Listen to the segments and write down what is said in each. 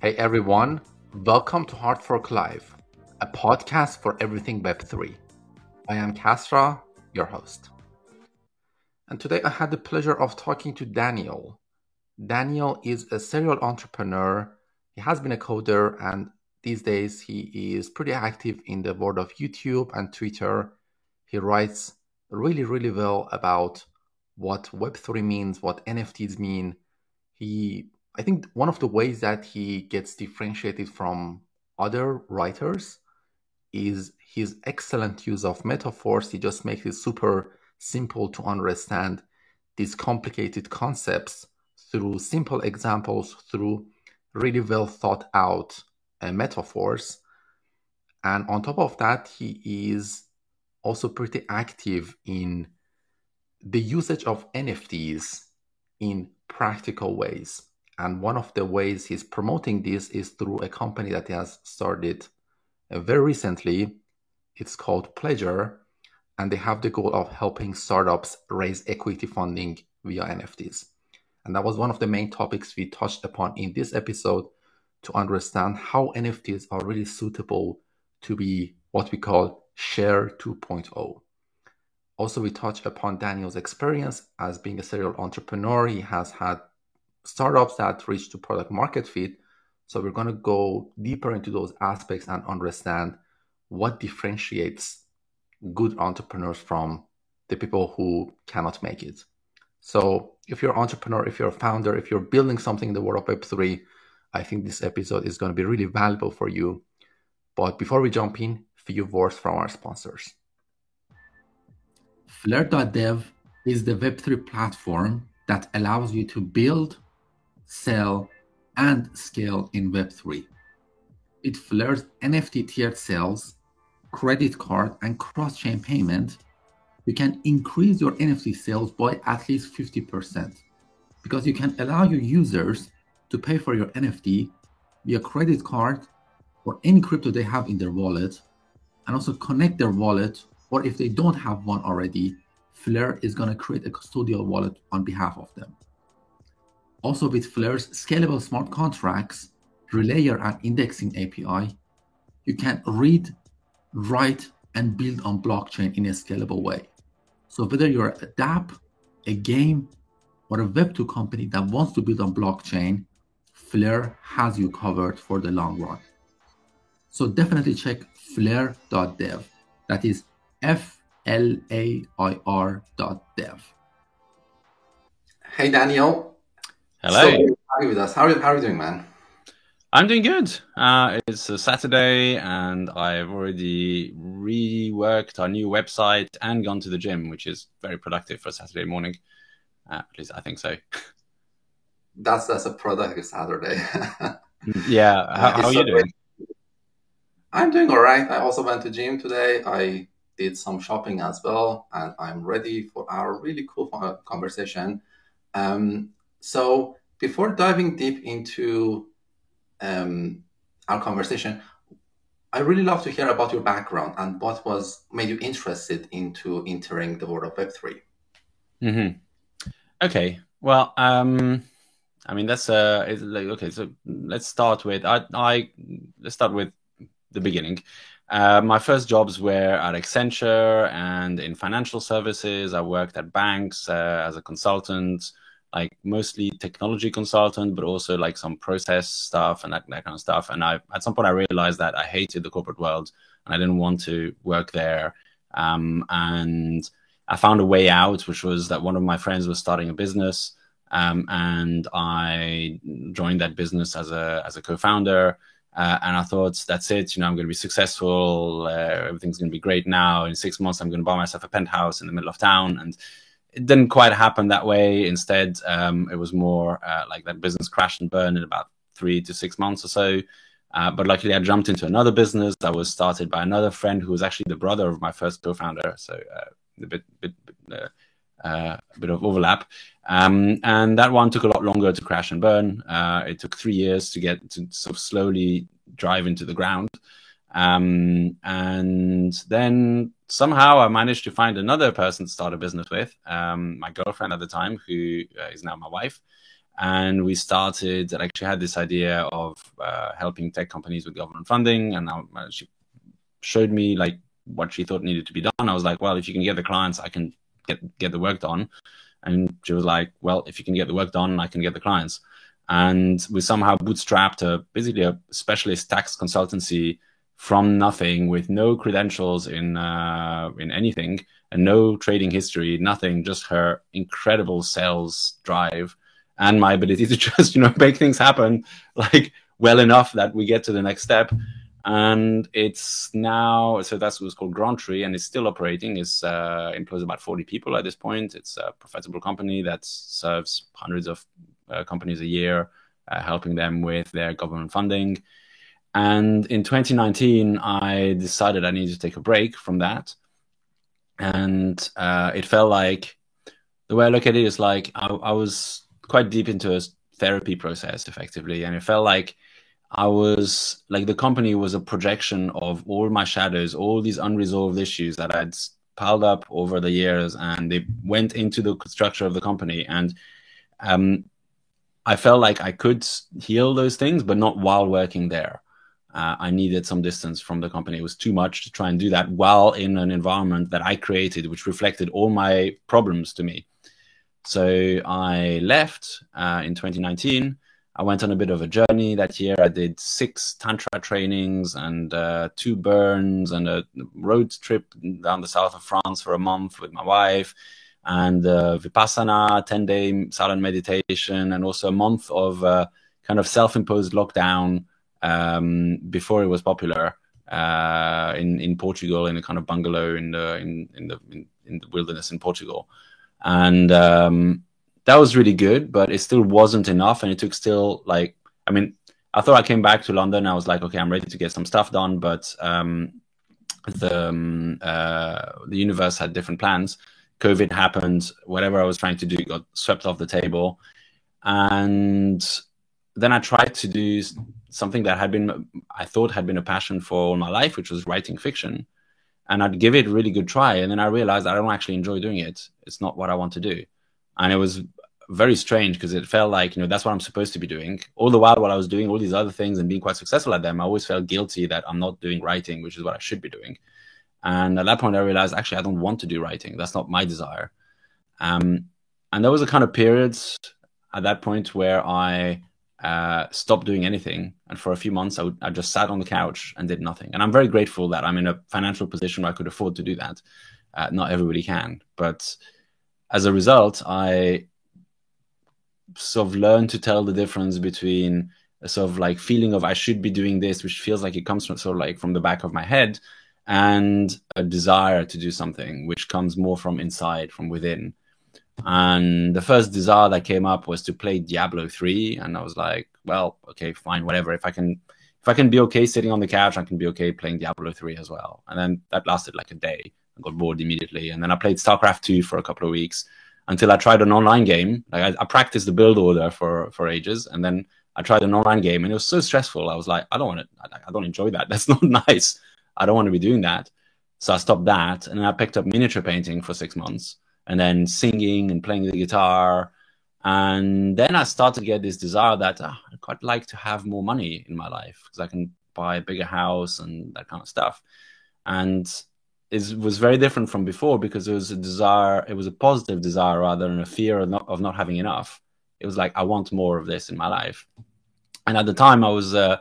Hey everyone, welcome to Hardfork Live, a podcast for everything Web3. I am Kasra, your host. And today I had the pleasure of talking to Daniel. Daniel is a serial entrepreneur. He has been a coder, and these days he is pretty active in the world of YouTube and Twitter. He writes really, really well about what Web3 means, what NFTs mean. He, I think, one of the ways that he gets differentiated from other writers is his excellent use of metaphors. He just makes it super simple to understand these complicated concepts through simple examples, through really well thought out uh, metaphors. And on top of that, he is also pretty active in the usage of NFTs in practical ways. And one of the ways he's promoting this is through a company that he has started uh, very recently. It's called Pledg3r, and they have the goal of helping startups raise equity funding via NFTs. And that was one of the main topics we touched upon in this episode to understand how NFTs are really suitable to be what we call Share 2.0. Also, we touched upon Daniel's experience as being a serial entrepreneur. He has had startups that reach to product market fit. So we're going to go deeper into those aspects and understand what differentiates good entrepreneurs from the people who cannot make it. So if you're an entrepreneur, if you're a founder, if you're building something in the world of Web3, I think this episode is going to be really valuable for you. But before we jump in, few words from our sponsors. Flair.dev is the Web3 platform that allows you to build, sell, and scale in Web3. It flares NFT tiered sales, credit card, and cross chain payment. You can increase your NFT sales by at least 50% because you can allow your users to pay for your NFT via credit card or any crypto they have in their wallet and also connect their wallet or if they don't have one already, Flair is going to create a custodial wallet on behalf of them. Also, with Flair's scalable smart contracts, relayer and indexing API, you can read, write, and build on blockchain in a scalable way. So whether you're a DApp, a game, or a Web2 company that wants to build on blockchain, Flair has you covered for the long run. So definitely check flair.dev. That is F L A I R dot dev. Hey, Daniel. Hello. So, how are you with us? How are you, how are you doing, man? I'm doing good. Uh, it's a Saturday, and I've already reworked our new website and gone to the gym, which is very productive for a Saturday morning. Uh, at least I think so. That's that's a productive Saturday. yeah. How, how are you doing? I'm doing all right. I also went to gym today. I did some shopping as well, and I'm ready for our really cool conversation. Um, so before diving deep into um, our conversation, I really love to hear about your background and what was made you interested into entering the world of Web 3 mm-hmm. Okay. Well, um, I mean that's uh, like, okay. So let's start with I, I let's start with the beginning. Uh, my first jobs were at Accenture and in financial services. I worked at banks uh, as a consultant, like mostly technology consultant, but also like some process stuff and that, that kind of stuff. And I, at some point, I realized that I hated the corporate world and I didn't want to work there. Um, and I found a way out, which was that one of my friends was starting a business. Um, and I joined that business as a as a co-founder. Uh, and I thought, that's it. You know, I'm going to be successful. Uh, everything's going to be great now. In six months, I'm going to buy myself a penthouse in the middle of town. And it didn't quite happen that way. Instead, um, it was more uh, like that business crashed and burned in about three to six months or so. Uh, but luckily, I jumped into another business that was started by another friend who was actually the brother of my first co-founder. So uh, a bit, bit, bit uh, uh, a bit of overlap. Um, and that one took a lot longer to crash and burn. Uh, it took three years to get to sort of slowly drive into the ground. Um, and then somehow I managed to find another person to start a business with, um, my girlfriend at the time, who uh, is now my wife. and we started. I actually had this idea of uh, helping tech companies with government funding, and I, she showed me like what she thought needed to be done. I was like, well, if you can get the clients, I can get get the work done. And she was like, well, if you can get the work done, I can get the clients. And we somehow bootstrapped a basically a specialist tax consultancy from nothing with no credentials in uh, in anything and no trading history, nothing, just her incredible sales drive and my ability to just you know make things happen like well enough that we get to the next step and it's now so that's what's called GrantTree, and it's still operating. It's uh, employs about forty people at this point. It's a profitable company that serves hundreds of uh, companies a year, uh, helping them with their government funding. And in 2019, I decided I needed to take a break from that, and uh, it felt like the way I look at it is like I, I was quite deep into a therapy process, effectively, and it felt like I was like the company was a projection of all my shadows, all these unresolved issues that I'd piled up over the years, and they went into the structure of the company. And um, I felt like I could heal those things, but not while working there. Uh, I needed some distance from the company. It was too much to try and do that while in an environment that I created, which reflected all my problems to me. So I left uh, in 2019 I went on a bit of a journey that year. I did six tantra trainings and uh, two burns and a road trip down the south of France for a month with my wife, and uh, vipassana, ten day silent meditation, and also a month of uh, kind of self imposed lockdown um, before it was popular uh, in in Portugal in a kind of bungalow in the in in the in, in the wilderness in Portugal, and um, that was really good, but it still wasn't enough. And it took still like, I mean, I thought I came back to London. I was like, okay, I'm ready to get some stuff done, but um, the um, uh, the universe had different plans. COVID happened. Whatever I was trying to do got swept off the table, and then I tried to do something that had been I thought had been a passion for all my life, which was writing fiction. And I'd give it a really good try, and then I realized I don't actually enjoy doing it. It's not what I want to do, and it was very strange because it felt like you know that's what I'm supposed to be doing. All the while, while I was doing all these other things and being quite successful at them, I always felt guilty that I'm not doing writing, which is what I should be doing. And at that point, I realized actually I don't want to do writing. That's not my desire. Um, and there was a kind of period at that point where I uh, stopped doing anything, and for a few months I, would, I just sat on the couch and did nothing. And I'm very grateful that I'm in a financial position where I could afford to do that. Uh, not everybody can, but as a result, I sort of learned to tell the difference between a sort of like feeling of I should be doing this, which feels like it comes from sort of like from the back of my head, and a desire to do something, which comes more from inside, from within. And the first desire that came up was to play Diablo 3. And I was like, well, okay, fine, whatever. If I can if I can be okay sitting on the couch, I can be okay playing Diablo 3 as well. And then that lasted like a day. I got bored immediately. And then I played StarCraft 2 for a couple of weeks until I tried an online game. Like I, I, practiced the build order for for ages, and then I tried an online game, and it was so stressful. I was like, I don't want to. I, I don't enjoy that. That's not nice. I don't want to be doing that. So I stopped that, and then I picked up miniature painting for six months, and then singing and playing the guitar. And then I started to get this desire that oh, I'd quite like to have more money in my life because I can buy a bigger house and that kind of stuff. And it was very different from before because it was a desire it was a positive desire rather than a fear of not, of not having enough it was like i want more of this in my life and at the time i was uh,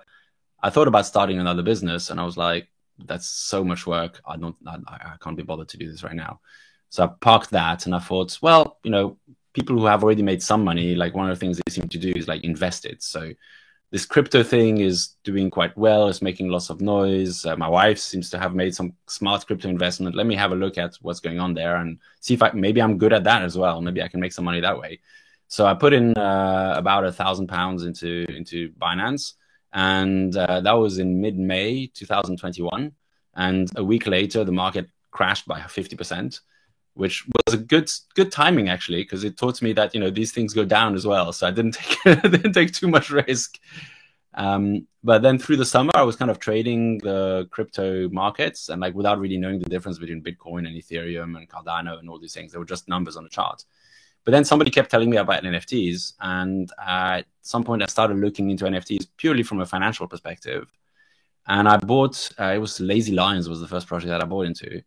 i thought about starting another business and i was like that's so much work i don't I, I can't be bothered to do this right now so i parked that and i thought well you know people who have already made some money like one of the things they seem to do is like invest it so this crypto thing is doing quite well. It's making lots of noise. Uh, my wife seems to have made some smart crypto investment. Let me have a look at what's going on there and see if I maybe I'm good at that as well. Maybe I can make some money that way. So I put in uh, about a thousand pounds into into Binance, and uh, that was in mid May 2021. And a week later, the market crashed by 50 percent which was a good good timing actually because it taught me that you know these things go down as well. So I didn't take didn't take too much risk. Um, but then through the summer, I was kind of trading the crypto markets and like without really knowing the difference between Bitcoin and Ethereum and Cardano and all these things. They were just numbers on the chart. But then somebody kept telling me about NFTs, and at some point I started looking into NFTs purely from a financial perspective. And I bought uh, it was Lazy Lions was the first project that I bought into,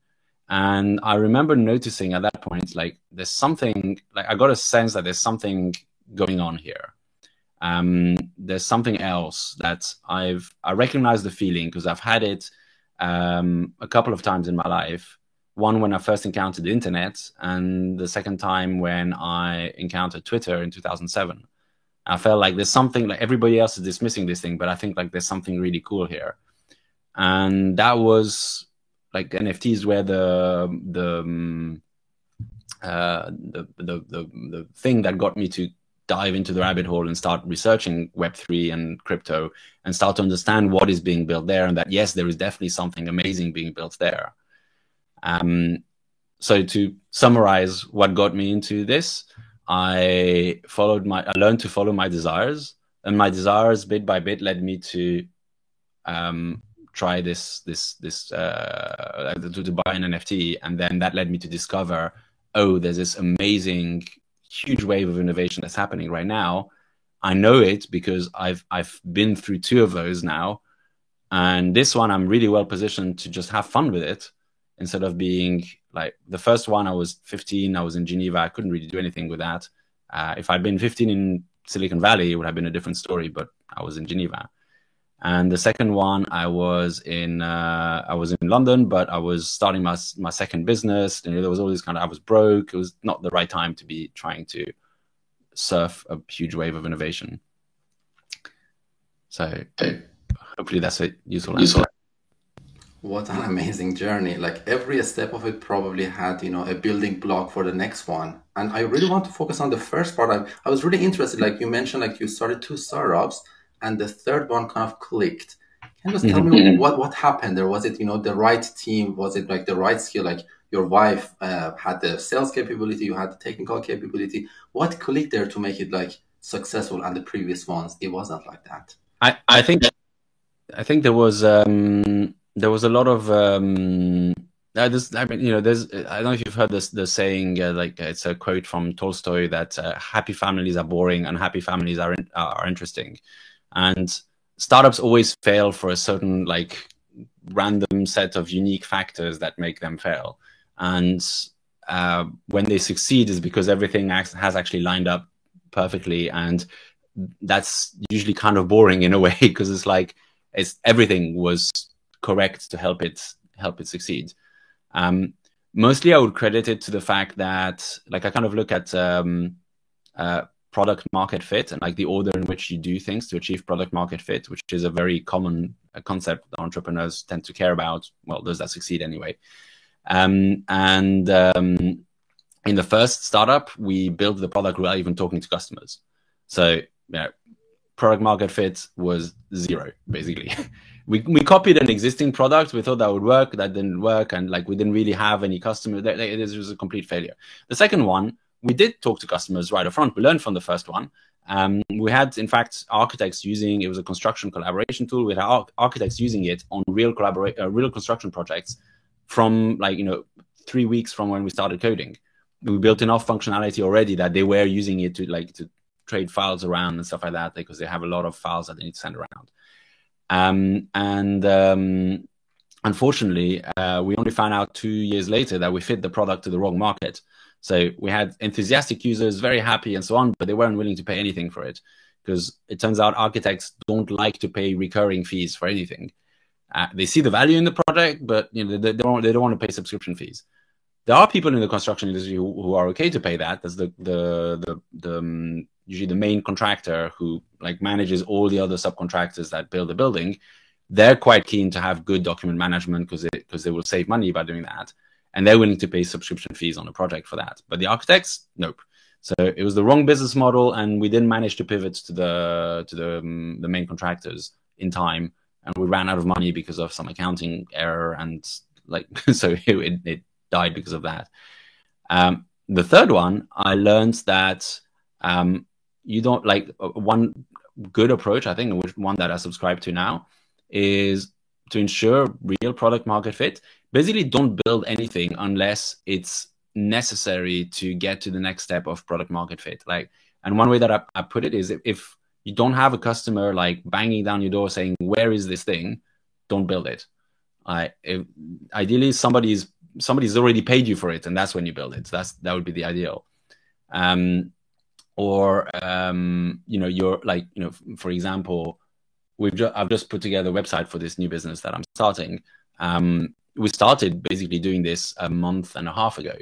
and I remember noticing at that point like there's something like I got a sense that there's something going on here. Um, there's something else that I've I recognize the feeling because I've had it um, a couple of times in my life. One when I first encountered the internet, and the second time when I encountered Twitter in 2007. I felt like there's something like everybody else is dismissing this thing, but I think like there's something really cool here, and that was like NFTs where the the um, uh, the, the the the thing that got me to dive into the rabbit hole and start researching Web3 and crypto and start to understand what is being built there and that, yes, there is definitely something amazing being built there. Um, so to summarize what got me into this, I followed my, I learned to follow my desires and my desires bit by bit led me to um, try this, this, this, uh, to, to buy an NFT. And then that led me to discover, oh, there's this amazing huge wave of innovation that's happening right now. I know it because I've I've been through two of those now, and this one I'm really well positioned to just have fun with it instead of being like the first one. I was 15, I was in Geneva, I couldn't really do anything with that. Uh, if I'd been 15 in Silicon Valley, it would have been a different story, but I was in Geneva. And the second one, I was in uh, I was in London, but I was starting my my second business. And there was all this kind of I was broke. It was not the right time to be trying to surf a huge wave of innovation. So hopefully that's a useful answer. What an amazing journey! Like every step of it probably had, you know, a building block for the next one. And I really want to focus on the first part. I, I was really interested, like you mentioned, like you started two startups and the third one kind of clicked. Can you just tell me mm-hmm. what what happened there? Was it you know the right team? Was it like the right skill? Like your wife uh, had the sales capability, you had the technical capability. What clicked there to make it like successful? And the previous ones, it wasn't like that. I I think I think there was um, there was a lot of um, uh, this, I mean, you know, there's. I don't know if you've heard this. The saying, uh, like it's a quote from Tolstoy that uh, happy families are boring and happy families are in, are interesting and startups always fail for a certain like random set of unique factors that make them fail. And uh, when they succeed is because everything has actually lined up perfectly. And that's usually kind of boring in a way because it's like it's everything was correct to help it help it succeed. Um, mostly i would credit it to the fact that like i kind of look at um, uh, product market fit and like the order in which you do things to achieve product market fit, which is a very common uh, concept that entrepreneurs tend to care about. Well, those that succeed anyway. Um, and um, in the first startup, we built the product without even talking to customers. So, you know, product market fit was zero, basically. we, we copied an existing product. We thought that would work. That didn't work. And like, we didn't really have any customers. This was a complete failure. The second one we did talk to customers right up front. We learned from the first one. Um, we had, in fact, architects using it was a construction collaboration tool. We had ar- architects using it on real collaborate, uh, real construction projects from like you know three weeks from when we started coding. We built enough functionality already that they were using it to like to trade files around and stuff like that because they have a lot of files that they need to send around. Um, and um, unfortunately, uh, we only found out two years later that we fit the product to the wrong market. So we had enthusiastic users, very happy and so on, but they weren't willing to pay anything for it because it turns out architects don't like to pay recurring fees for anything. Uh, they see the value in the project, but you know they, they, don't they don't want to pay subscription fees. There are people in the construction industry who, who are okay to pay that. That's the the the, the um, usually the main contractor who like manages all the other subcontractors that build the building. They're quite keen to have good document management because because they will save money by doing that and they're willing to pay subscription fees on a project for that. But the architects, nope. So it was the wrong business model, and we didn't manage to pivot to the to the um, the main contractors in time, and we ran out of money because of some accounting error, and like so it, it died because of that. Um, the third one, I learned that um, you don't like uh, one good approach. I think one that I subscribe to now is to ensure real product market fit basically don't build anything unless it's necessary to get to the next step of product market fit. Like, and one way that I, I put it is if, if you don't have a customer like banging down your door saying, "Where is this thing?" Don't build it. I if, ideally somebody's somebody's already paid you for it, and that's when you build it. That's that would be the ideal. Um, or um, you know, you're like you know, for example, we've just I've just put together a website for this new business that I'm starting. Um, we started basically doing this a month and a half ago.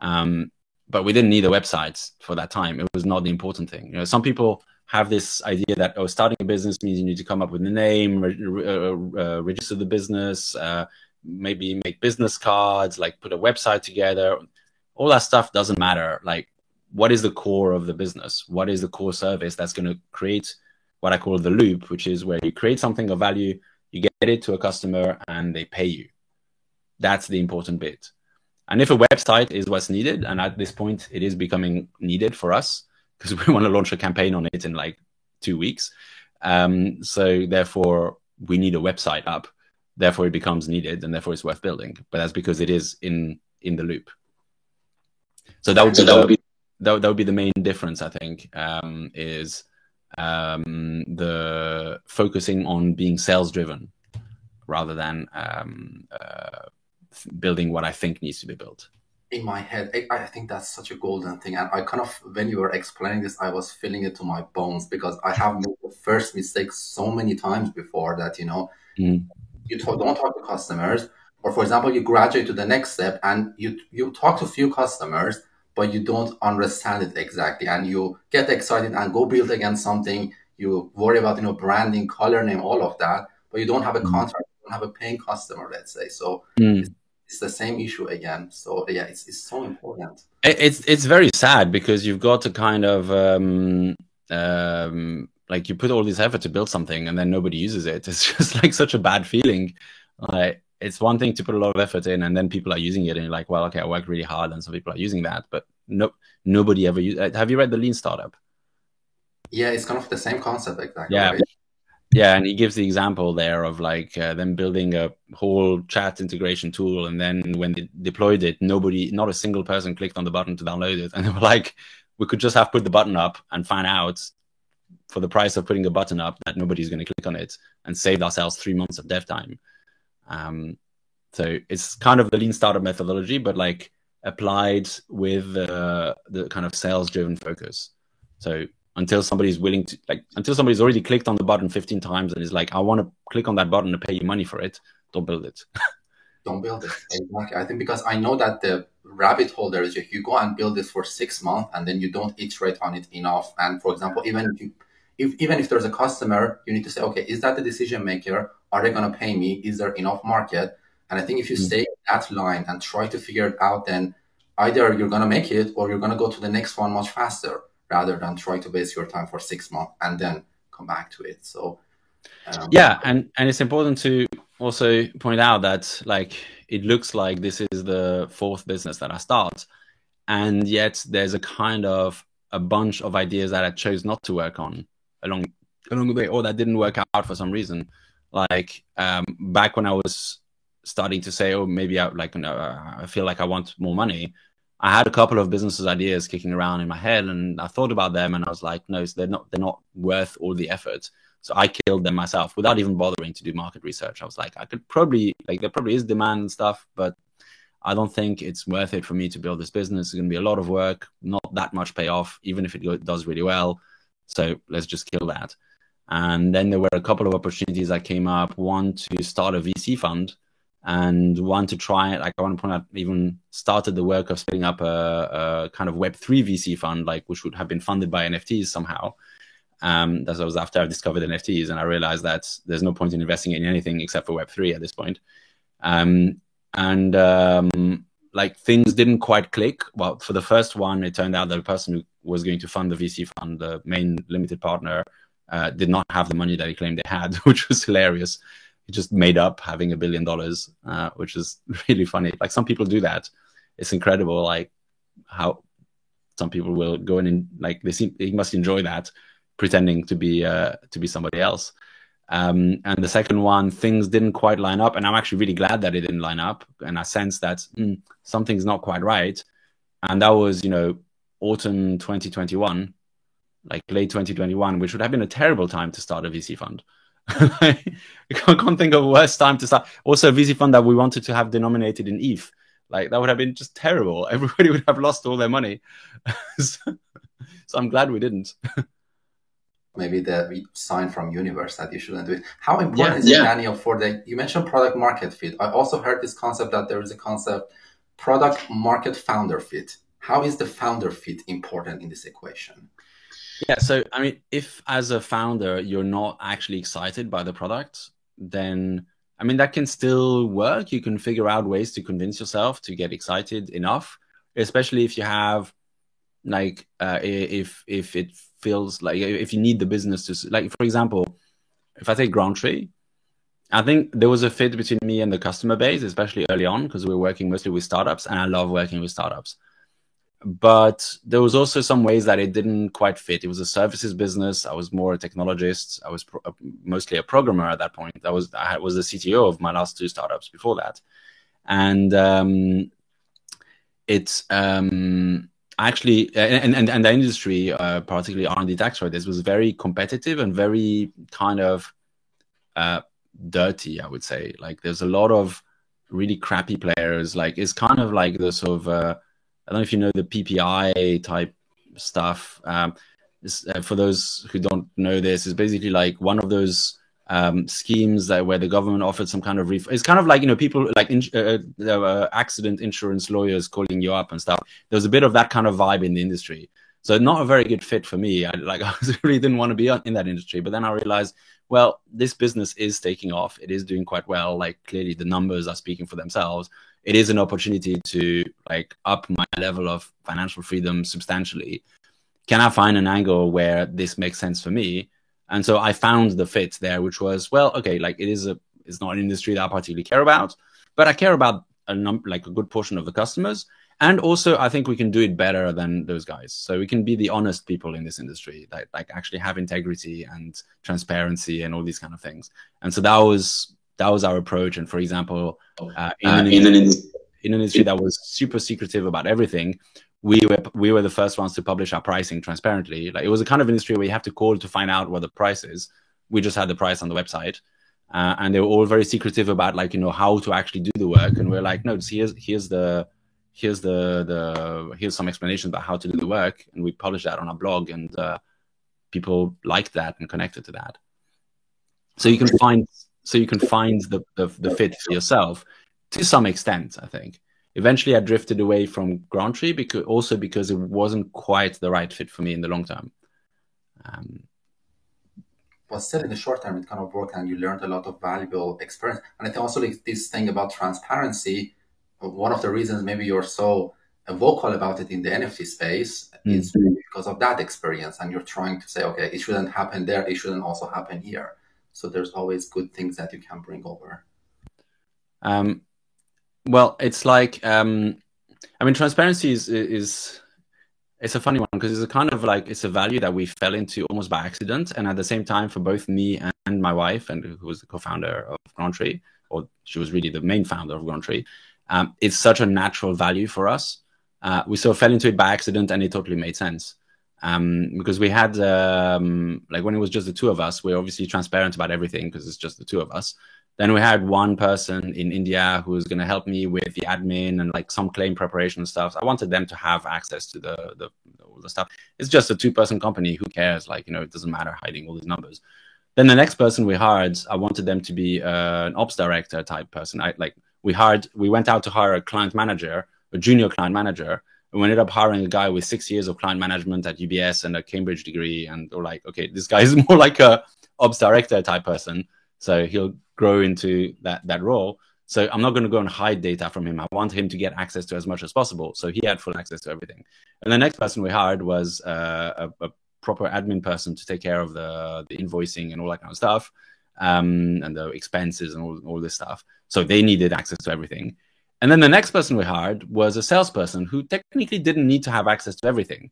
Um, but we didn't need a website for that time. It was not the important thing. You know, some people have this idea that oh, starting a business means you need to come up with a name, re- uh, uh, register the business, uh, maybe make business cards, like put a website together. All that stuff doesn't matter. Like, what is the core of the business? What is the core service that's going to create what I call the loop, which is where you create something of value, you get it to a customer, and they pay you. That's the important bit. And if a website is what's needed, and at this point it is becoming needed for us because we want to launch a campaign on it in like two weeks. Um, so therefore, we need a website up. Therefore, it becomes needed, and therefore it's worth building. But that's because it is in in the loop. So that would be, that would be that, that would be the main difference, I think, um, is um, the focusing on being sales driven rather than um, uh, building what I think needs to be built. In my head, I, I think that's such a golden thing. And I kind of, when you were explaining this, I was feeling it to my bones because I have made the first mistake so many times before that, you know, mm. you talk, don't talk to customers. Or for example, you graduate to the next step and you, you talk to a few customers, but you don't understand it exactly. And you get excited and go build against something. You worry about, you know, branding, color name, all of that, but you don't have a mm. contract, you don't have a paying customer, let's say. So mm it's the same issue again. So yeah, it's, it's so important. It's it's very sad because you've got to kind of um, um, like you put all this effort to build something and then nobody uses it. It's just like such a bad feeling. Like it's one thing to put a lot of effort in and then people are using it and you're like, well, okay, I worked really hard and some people are using that, but no, nobody ever use. Uh, have you read the Lean Startup? Yeah, it's kind of the same concept exactly. Yeah, right? Yeah, and he gives the example there of like uh, them building a whole chat integration tool, and then when they deployed it, nobody, not a single person, clicked on the button to download it, and they were like, "We could just have put the button up and find out for the price of putting the button up that nobody's going to click on it, and saved ourselves three months of dev time." Um, so it's kind of the lean startup methodology, but like applied with uh, the kind of sales driven focus. So until somebody's willing to like until somebody's already clicked on the button 15 times and is like i want to click on that button to pay you money for it don't build it. Don't build it. Exactly. I think because i know that the rabbit hole there is if you go and build this for six months and then you don't iterate on it enough. And for example even if you if, even if there's a customer you need to say okay is that the decision maker are they going to pay me is there enough market and i think if you mm-hmm. stay that line and try to figure it out then either you're going to make it or you're going to go to the next one much faster rather than try to waste your time for six months and then come back to it. So um, yeah, and and it's important to also point out that like it looks like this is the fourth business that I start, and yet there's a kind of a bunch of ideas that I chose not to work on along along the way, or that didn't work out for some reason. Like um, back when I was starting to say, oh, maybe I like know, I feel like I want more money. I had a couple of businesses ideas kicking around in my head, and I thought about them, and I was like, no, they're not they're not worth all the effort. So I killed them myself without even bothering to do market research. I was like, I could probably like there probably is demand and stuff, but I don't think it's worth it for me to build this business. It's going to be a lot of work, not that much payoff, even if it does really well. So let's just kill that. And then there were a couple of opportunities that came up. One to start a VC fund and one to try it. Like I want to point out, even started the work of setting up a, a kind of Web three VC fund, like which would have been funded by NFTs somehow. Um, that was after I discovered NFTs, and I realized that there's no point in investing in anything except for Web three at this point. Um, and um, like things didn't quite click. Well, for the first one, it turned out that the person who was going to fund the VC fund, the main limited partner, uh, did not have the money that he claimed they had, which was hilarious he just made up having a billion dollars, uh, which is really funny. Like some people do that. It's incredible, like how some people will go in and like they seem he must enjoy that, pretending to be uh, to be somebody else. Um, and the second one, things didn't quite line up, and I'm actually really glad that it didn't line up. And I sense that mm, something's not quite right. and that was you know autumn 2021, like late 2021, which would have been a terrible time to start a VC fund. I can't think of a worse time to start. Also, a VC fund that we wanted to have denominated in ETH. Like that would have been just terrible. Everybody would have lost all their money. so, so I'm glad we didn't. Maybe the we sign from universe that you shouldn't do it. How important yeah, is yeah. it, Daniel, for the you mentioned product market fit. I also heard this concept that there is a concept product market founder fit. How is the founder fit important in this equation? Yeah, so I mean, if as a founder you're not actually excited by the product, then I mean that can still work. You can figure out ways to convince yourself to get excited enough, especially if you have like uh, if if it feels like if you need the business to like for example, if I take GrantTree, I think there was a fit between me and the customer base, especially early on because we were working mostly with startups, and I love working with startups but there was also some ways that it didn't quite fit. It was a services business. I was more a technologist. I was pro- uh, mostly a programmer at that point. I was I was the CTO of my last two startups before that, and um, it's um, actually and, and and the industry, uh, particularly R and D tax credits, was very competitive and very kind of uh, dirty. I would say like there's a lot of really crappy players. Like it's kind of like the sort of uh, don't know if you know the PPI type stuff. Um, uh, for those who don't know this, is basically like one of those um, schemes that where the government offered some kind of ref- it's kind of like you know people like in- uh, uh, accident insurance lawyers calling you up and stuff. There was a bit of that kind of vibe in the industry, so not a very good fit for me. I like I really didn't want to be in that industry, but then I realized, well, this business is taking off. It is doing quite well. Like clearly the numbers are speaking for themselves it is an opportunity to like up my level of financial freedom substantially. Can i find an angle where this makes sense for me? And so i found the fit there which was well okay like it is a it's not an industry that i particularly care about but i care about a number like a good portion of the customers. And also i think we can do it better than those guys. So we can be the honest people in this industry that like actually have integrity and transparency and all these kind of things. And so that was that was our approach. And for example, uh, in, uh, an in, an, in, an, industry that was super secretive about everything, we were we were the first ones to publish our pricing transparently. Like it was a kind of industry where you have to call to find out what the price is. We just had the price on the website, uh, and they were all very secretive about like you know how to actually do the work. And we're like, no, here's here's the here's the the here's some explanations about how to do the work, and we published that on our blog, and uh, people liked that and connected to that. So you can find so you can find the, the, the fit for yourself to some extent i think. Eventually i drifted away from GrantTree because also because it wasn't quite the right fit for me in the long term. Um, but still in the short term it kind of worked and you learned a lot of valuable experience. And i think also like this thing about transparency one of the reasons maybe you're so vocal about it in the nft space mm. is because of that experience and you're trying to say okay it shouldn't happen there. It shouldn't also happen here so there's always good things that you can bring over. Um, well, it's like um, I mean, transparency is is it's a funny one because it's a kind of like it's a value that we fell into almost by accident, and at the same time, for both me and my wife, and who was the co-founder of GrantTree, or she was really the main founder of GrantTree, um, it's such a natural value for us. Uh, we sort of fell into it by accident, and it totally made sense um, because we had um, like when it was just the two of us, we are obviously transparent about everything because it's just the two of us. Then we had one person in India who was going to help me with the admin and like some claim preparation stuff. I wanted them to have access to the the, all the stuff. It's just a two person company. Who cares? Like you know, it doesn't matter hiding all these numbers. Then the next person we hired, I wanted them to be uh, an ops director type person. I like we hired, we went out to hire a client manager, a junior client manager, we ended up hiring a guy with six years of client management at UBS and a Cambridge degree, and we're like, okay, this guy is more like a ops director type person, so he'll grow into that that role. So I'm not going to go and hide data from him. I want him to get access to as much as possible. So he had full access to everything. And the next person we hired was uh, a, a, proper admin person to take care of the, the invoicing and all that kind of stuff, um, and the expenses and all, all this stuff. So they needed access to everything. And then the next person we hired was a salesperson who technically didn't need to have access to everything,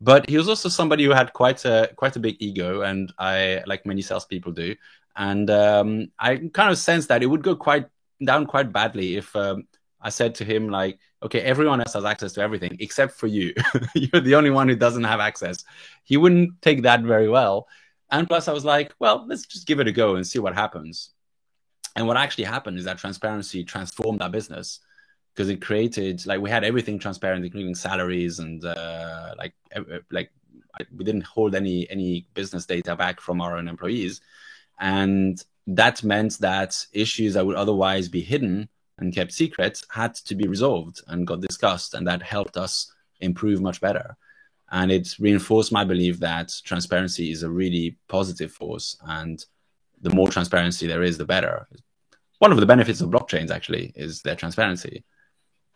but he was also somebody who had quite a quite a big ego, and I like many salespeople do, and um, I kind of sensed that it would go quite down quite badly if um, I said to him, like, okay, everyone else has access to everything except for you. You're the only one who doesn't have access. He wouldn't take that very well. And plus, I was like, well, let's just give it a go and see what happens. And what actually happened is that transparency transformed our business because it created like we had everything transparent, including salaries and uh, like like we didn't hold any any business data back from our own employees, and that meant that issues that would otherwise be hidden and kept secret had to be resolved and got discussed, and that helped us improve much better. And it reinforced my belief that transparency is a really positive force, and the more transparency there is, the better. One of the benefits of blockchains actually is their transparency.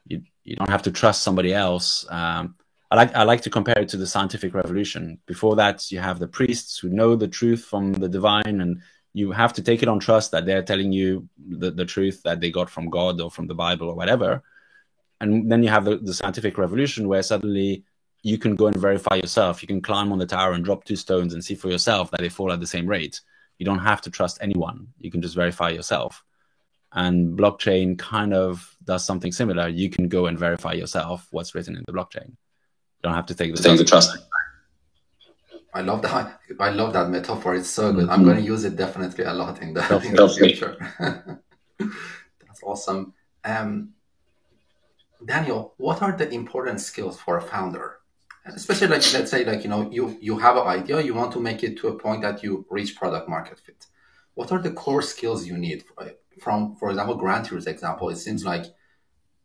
You you don't have to trust somebody else. Um, I like I like to compare it to the scientific revolution. Before that, you have the priests who know the truth from the divine, and you have to take it on trust that they're telling you the, the truth that they got from God or from the Bible or whatever. And then you have the, the scientific revolution where suddenly you can go and verify yourself. You can climb on the tower and drop two stones and see for yourself that they fall at the same rate. You don't have to trust anyone. You can just verify yourself. And blockchain kind of does something similar. You can go and verify yourself what's written in the blockchain. You don't have to take the, take the trust. I love that. I love that metaphor. It's so good. Mm-hmm. I'm going to use it definitely a lot in the, in the future. That's awesome. Um, Daniel, what are the important skills for a founder? Especially like let's say like you know you you have an idea, you want to make it to a point that you reach product market fit. What are the core skills you need? From for example, Grant example, it seems like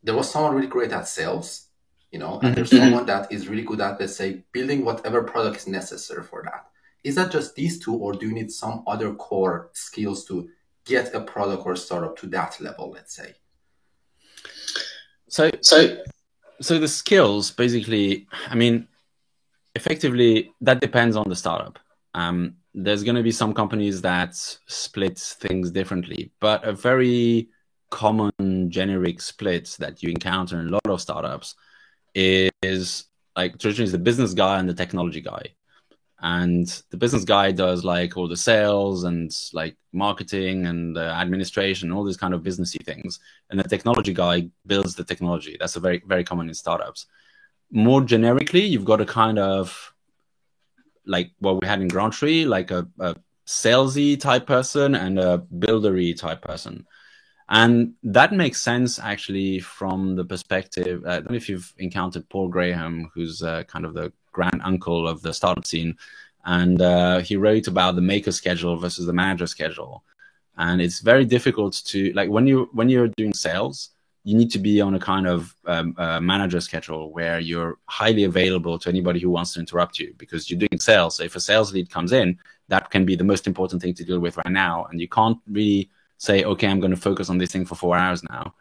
there was someone really great at sales you know, and mm-hmm. there's someone that is really good at, let's say, building whatever product is necessary for that. Is that just these two, or do you need some other core skills to get a product or startup to that level, let's say? So, so, so the skills basically, I mean, effectively, that depends on the startup. Um, there's going to be some companies that split things differently, but a very common generic split that you encounter in a lot of startups is like traditionally is the business guy and the technology guy. And the business guy does like all the sales and like marketing and administration, all these kind of businessy things. And the technology guy builds the technology. That's a very, very common in startups. More generically, you've got a kind of like what we had in GrantTree, like a, a salesy type person and a buildery type person. And that makes sense actually from the perspective. Uh, I don't know if you've encountered Paul Graham, who's uh, kind of the grand uncle of the startup scene. And uh, he wrote about the maker schedule versus the manager schedule. And it's very difficult to like when you when you're doing sales, you need to be on a kind of um, manager schedule where you're highly available to anybody who wants to interrupt you because you're doing sales. So if a sales lead comes in, that can be the most important thing to deal with right now, and you can't really say, okay, I'm going to focus on this thing for four hours now,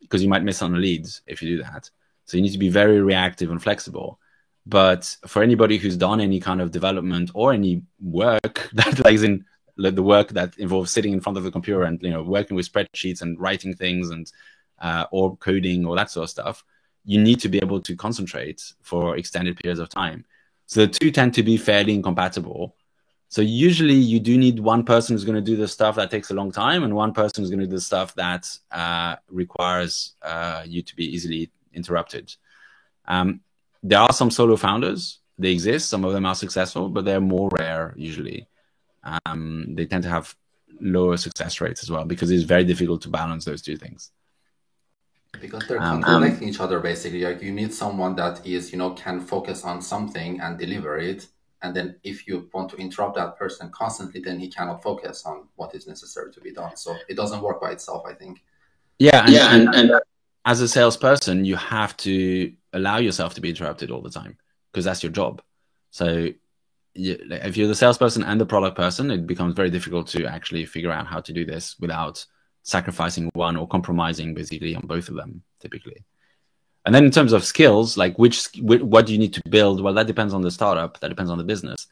because you might miss on the leads if you do that. So you need to be very reactive and flexible. But for anybody who's done any kind of development or any work that like in the work that involves sitting in front of the computer and you know working with spreadsheets and writing things and uh, or coding or that sort of stuff, you need to be able to concentrate for extended periods of time. So the two tend to be fairly incompatible. So usually you do need one person who's going to do the stuff that takes a long time, and one person who's going to do the stuff that uh, requires uh, you to be easily interrupted. Um, there are some solo founders; they exist. Some of them are successful, but they're more rare usually. Um, they tend to have lower success rates as well because it's very difficult to balance those two things. Because they're um, complementing um, each other basically. Like you need someone that is, you know, can focus on something and deliver it and then if you want to interrupt that person constantly then he cannot focus on what is necessary to be done. So it doesn't work by itself i think. Yeah and, yeah and, and, and as a salesperson you have to allow yourself to be interrupted all the time because that's your job. So you, if you're the salesperson and the product person it becomes very difficult to actually figure out how to do this without sacrificing one or compromising basically on both of them typically and then in terms of skills, like which what do you need to build? Well, that depends on the startup. That depends on the business.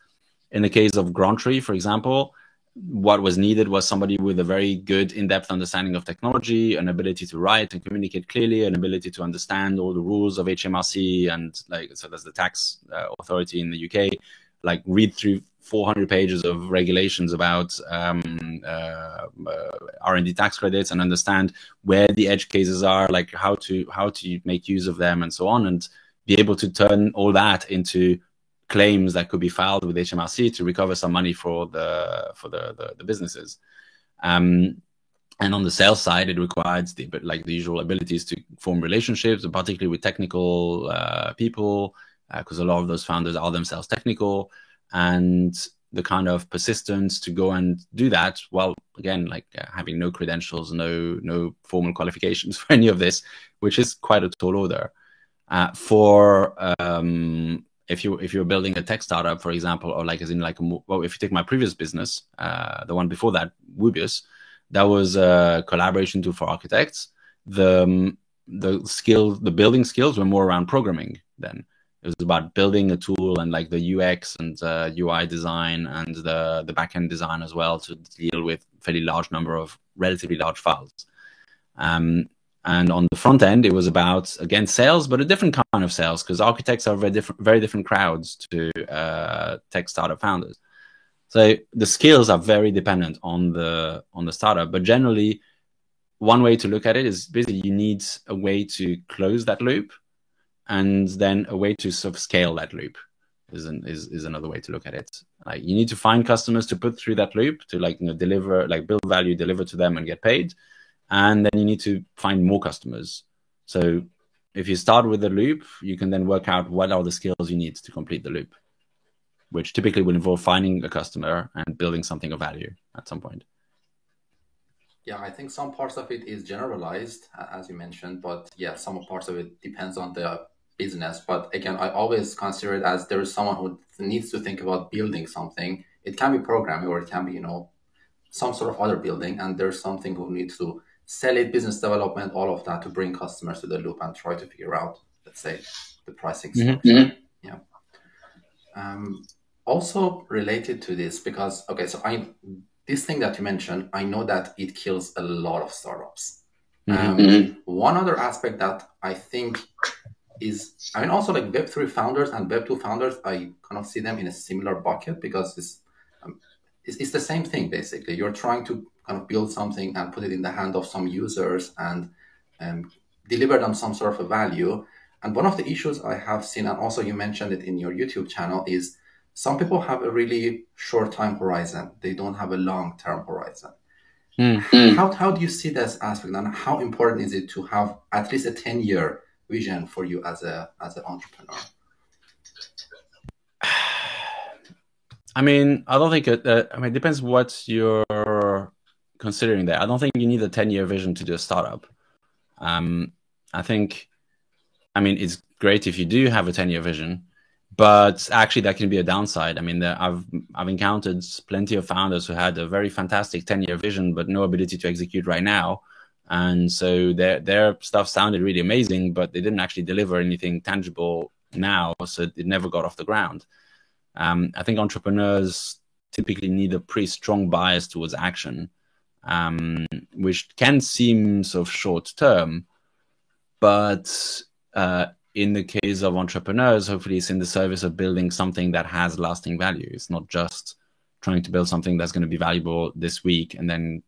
In the case of GrantTree, for example, what was needed was somebody with a very good in-depth understanding of technology, an ability to write and communicate clearly, an ability to understand all the rules of HMRC and like so that's the tax uh, authority in the UK. Like read through 400 pages of regulations about um, uh, uh, R&D tax credits and understand where the edge cases are, like how to how to make use of them and so on, and be able to turn all that into claims that could be filed with HMRC to recover some money for the for the the, the businesses. Um, and on the sales side, it requires the like the usual abilities to form relationships, particularly with technical uh, people, because uh, a lot of those founders are themselves technical, and the kind of persistence to go and do that while again like uh, having no credentials, no no formal qualifications for any of this, which is quite a tall order. Uh, for um, if you if you're building a tech startup, for example, or like as in like a, well, if you take my previous business, uh, the one before that, Woobius that was a collaboration tool for architects. The um, the skills, the building skills were more around programming then. It was about building a tool and like the UX and uh, UI design and the the backend design as well to deal with fairly large number of relatively large files. Um, and on the front end, it was about again sales, but a different kind of sales because architects are very different, very different crowds to uh, tech startup founders. So the skills are very dependent on the on the startup, but generally, one way to look at it is basically you need a way to close that loop, and then a way to sort of scale that loop is an, is is another way to look at it. Like you need to find customers to put through that loop to like you know deliver like build value, deliver to them, and get paid and then you need to find more customers. So if you start with a loop, you can then work out what are the skills you need to complete the loop, which typically will involve finding a customer and building something of value at some point. Yeah, I think some parts of it is generalized, as you mentioned, but yeah, some parts of it depends on the business. But again, I always consider it as there is someone who needs to think about building something. It can be programming or it can be, you know, some sort of other building, and there's something who needs to sell it, business development, all of that to bring customers to the loop and try to figure out, let's say, the pricing mm-hmm. structure. Mm-hmm. Yeah. Um, also related to this, because okay, so I this thing that you mentioned, I know that it kills a lot of startups. Mm-hmm. Um, mm-hmm. one other aspect that I think is, I mean, also like Web3 founders and Web2 founders, I kind of see them in a similar bucket because it's, um, it's, it's the same thing basically. You're trying to kind of build something and put it in the hand of some users and um, deliver them some sort of a value. And one of the issues I have seen, and also you mentioned it in your YouTube channel, is some people have a really short time horizon. They don't have a long term horizon. Mm-hmm. How, how do you see this aspect and how important is it to have at least a 10 year vision for you as a as an entrepreneur? I mean, I don't think it. Uh, I mean, it depends what you're considering there. I don't think you need a 10 year vision to do a startup. Um, I think, I mean, it's great if you do have a 10 year vision, but actually that can be a downside. I mean, the, I've, I've encountered plenty of founders who had a very fantastic 10 year vision, but no ability to execute right now. And so their, their stuff sounded really amazing, but they didn't actually deliver anything tangible now. So it never got off the ground. Um, I think entrepreneurs typically need a pretty strong bias towards action um, which can seem sort of short term, but uh, in the case of entrepreneurs, hopefully it's in the service of building something that has lasting value. It's not just trying to build something that's going to be valuable this week and then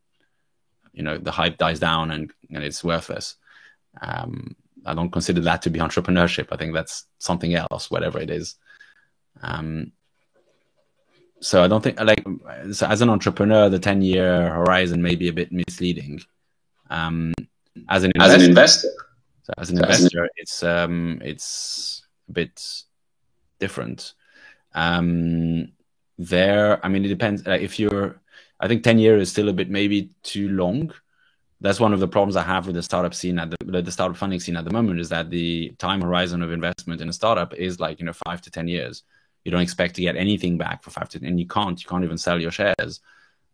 you know the hype dies down and, and it's worthless. Um, I don't consider that to be entrepreneurship. I think that's something else, whatever it is. Um, so I don't think like so as an entrepreneur, the ten year horizon may be a bit misleading. Um, as an investor, as an investor, so as an investor, it's um, it's a bit different. Um, there, I mean, it depends. Uh, if you're, I think ten years is still a bit maybe too long. That's one of the problems I have with the startup scene at the the startup funding scene at the moment is that the time horizon of investment in a startup is like you know five to ten years. You don't expect to get anything back for five to 10, and you can't you can't even sell your shares.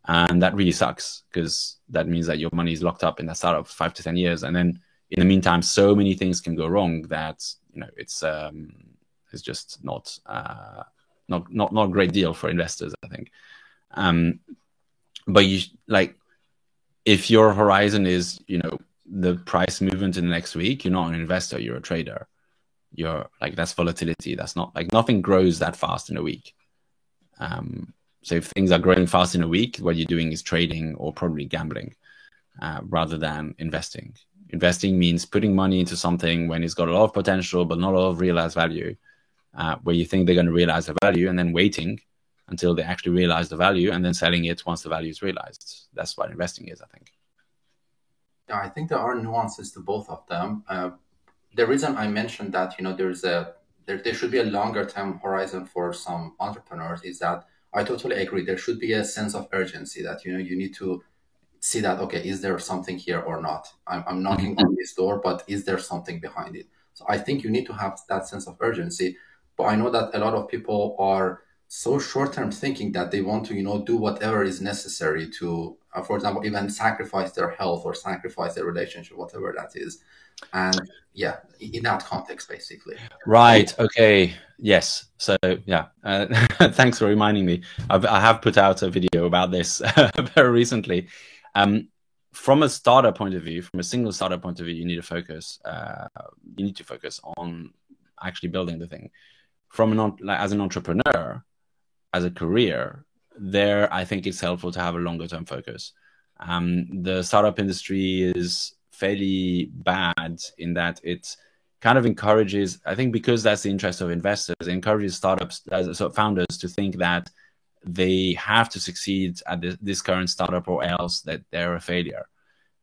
And that really sucks because that means that your money is locked up in that startup for five to ten years. And then in the meantime so many things can go wrong that you know it's um it's just not uh not not not a great deal for investors i think. Um but you like if your horizon is you know the price movement in the next week you're not an investor you're a trader you're like that's volatility. That's not like nothing grows that fast in a week. Um, so if things are growing fast in a week, what you're doing is trading or probably gambling uh, rather than investing. Investing means putting money into something when it's got a lot of potential but not a lot of realized value, uh, where you think they're going to realize the value and then waiting until they actually realize the value and then selling it once the value is realized. That's what investing is, I think. Yeah, I think there are nuances to both of them. Uh, the reason I mentioned that, you know, there's a there, there should be a longer term horizon for some entrepreneurs is that I totally agree. There should be a sense of urgency that, you know, you need to see that, okay, is there something here or not? I'm, I'm knocking on this door, but is there something behind it? So I think you need to have that sense of urgency. But I know that a lot of people are so short-term thinking that they want to you know do whatever is necessary to uh, for example even sacrifice their health or sacrifice their relationship whatever that is. And yeah in that context basically. Right. Okay. Yes. So yeah. Uh, thanks for reminding me. I've, I have put out a video about this very recently. Um, from a starter point of view from a single starter point of view you need to focus uh, you need to focus on actually building the thing. From an like, as an entrepreneur as a career, there I think it's helpful to have a longer term focus. Um, the startup industry is fairly bad in that it kind of encourages, I think, because that's the interest of investors, it encourages startups, uh, so founders to think that they have to succeed at this, this current startup or else that they're a failure.